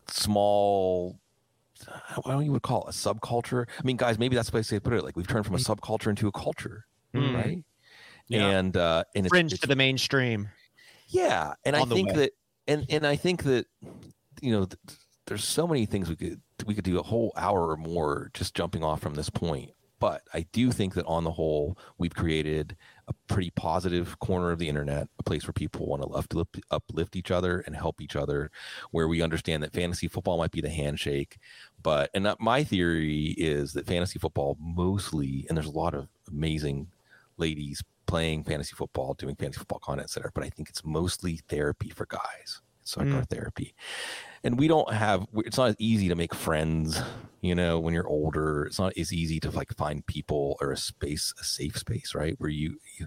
small I don't even call it a subculture. I mean, guys, maybe that's the way to put it. Like we've turned from a mm. subculture into a culture, mm. right? Yeah. And uh, and fringe to the mainstream. Yeah, and I think that, and and I think that, you know, th- there's so many things we could we could do a whole hour or more just jumping off from this point. But I do think that on the whole, we've created a pretty positive corner of the internet, a place where people want to uplift, uplift each other and help each other, where we understand that fantasy football might be the handshake. But, and my theory is that fantasy football mostly, and there's a lot of amazing ladies playing fantasy football, doing fantasy football content, etc. But I think it's mostly therapy for guys. It's like mm. our therapy. And we don't have it's not as easy to make friends, you know, when you're older. It's not as easy to like find people or a space, a safe space, right? Where you you,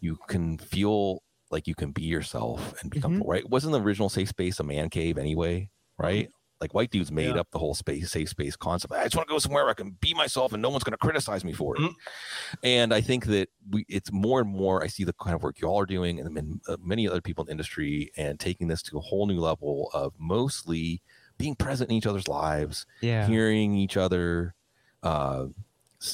you can feel like you can be yourself and be mm-hmm. comfortable, right? Wasn't the original safe space a man cave anyway, right? Like white dudes made yeah. up the whole space, safe space concept. I just want to go somewhere where I can be myself and no one's going to criticize me for it. Mm-hmm. And I think that we, it's more and more, I see the kind of work y'all are doing and, uh, many other people in the industry and taking this to a whole new level of mostly being present in each other's lives, yeah. hearing each other, uh,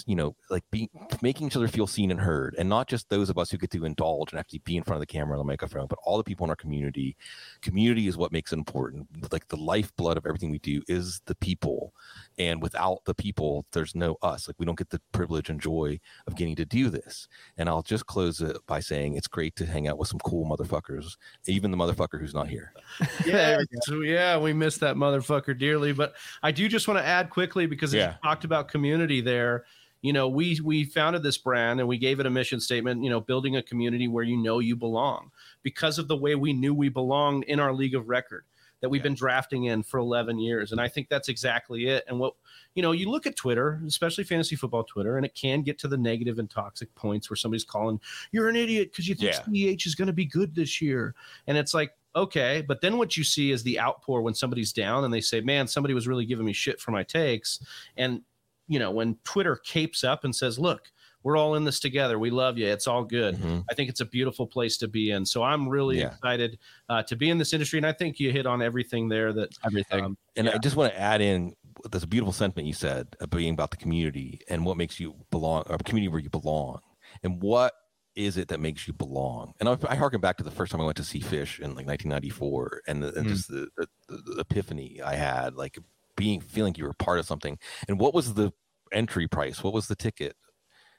you know, like be making each other feel seen and heard, and not just those of us who get to indulge and actually be in front of the camera and the microphone, but all the people in our community. Community is what makes it important. Like the lifeblood of everything we do is the people, and without the people, there's no us. Like we don't get the privilege and joy of getting to do this. And I'll just close it by saying it's great to hang out with some cool motherfuckers, even the motherfucker who's not here. yeah, so yeah, we miss that motherfucker dearly. But I do just want to add quickly because yeah. you talked about community there you know we we founded this brand and we gave it a mission statement you know building a community where you know you belong because of the way we knew we belonged in our league of record that we've yeah. been drafting in for 11 years and i think that's exactly it and what you know you look at twitter especially fantasy football twitter and it can get to the negative and toxic points where somebody's calling you're an idiot because you think yeah. ceh is going to be good this year and it's like okay but then what you see is the outpour when somebody's down and they say man somebody was really giving me shit for my takes and you know, when Twitter capes up and says, look, we're all in this together. We love you. It's all good. Mm-hmm. I think it's a beautiful place to be in. So I'm really yeah. excited uh, to be in this industry. And I think you hit on everything there that everything. Um, and yeah. I just want to add in this beautiful sentiment you said being about the community and what makes you belong, a community where you belong. And what is it that makes you belong? And I, I harken back to the first time I went to see Phish in like 1994 and, the, and mm. just the, the, the epiphany I had, like being feeling you were part of something. And what was the entry price? What was the ticket?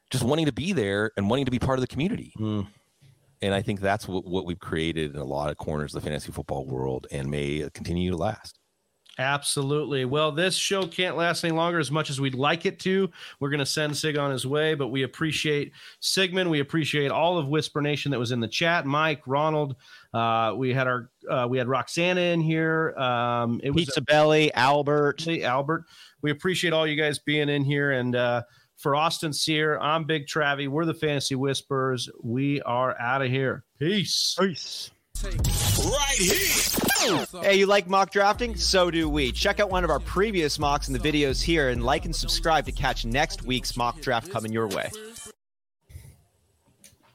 Just wanting to be there and wanting to be part of the community. Mm. And I think that's what, what we've created in a lot of corners of the fantasy football world and may continue to last. Absolutely. Well, this show can't last any longer as much as we'd like it to. We're going to send Sig on his way, but we appreciate Sigmund. We appreciate all of Whisper Nation that was in the chat. Mike, Ronald. Uh, we had our uh, we had Roxana in here. Um, it was Pizza a, Belly, Albert, Albert. We appreciate all you guys being in here. And uh, for Austin Sear, I'm Big Travie. We're the Fantasy Whispers. We are out of here. Peace. Peace right here. Hey, you like mock drafting? So do we. Check out one of our previous mocks in the videos here and like and subscribe to catch next week's mock draft coming your way.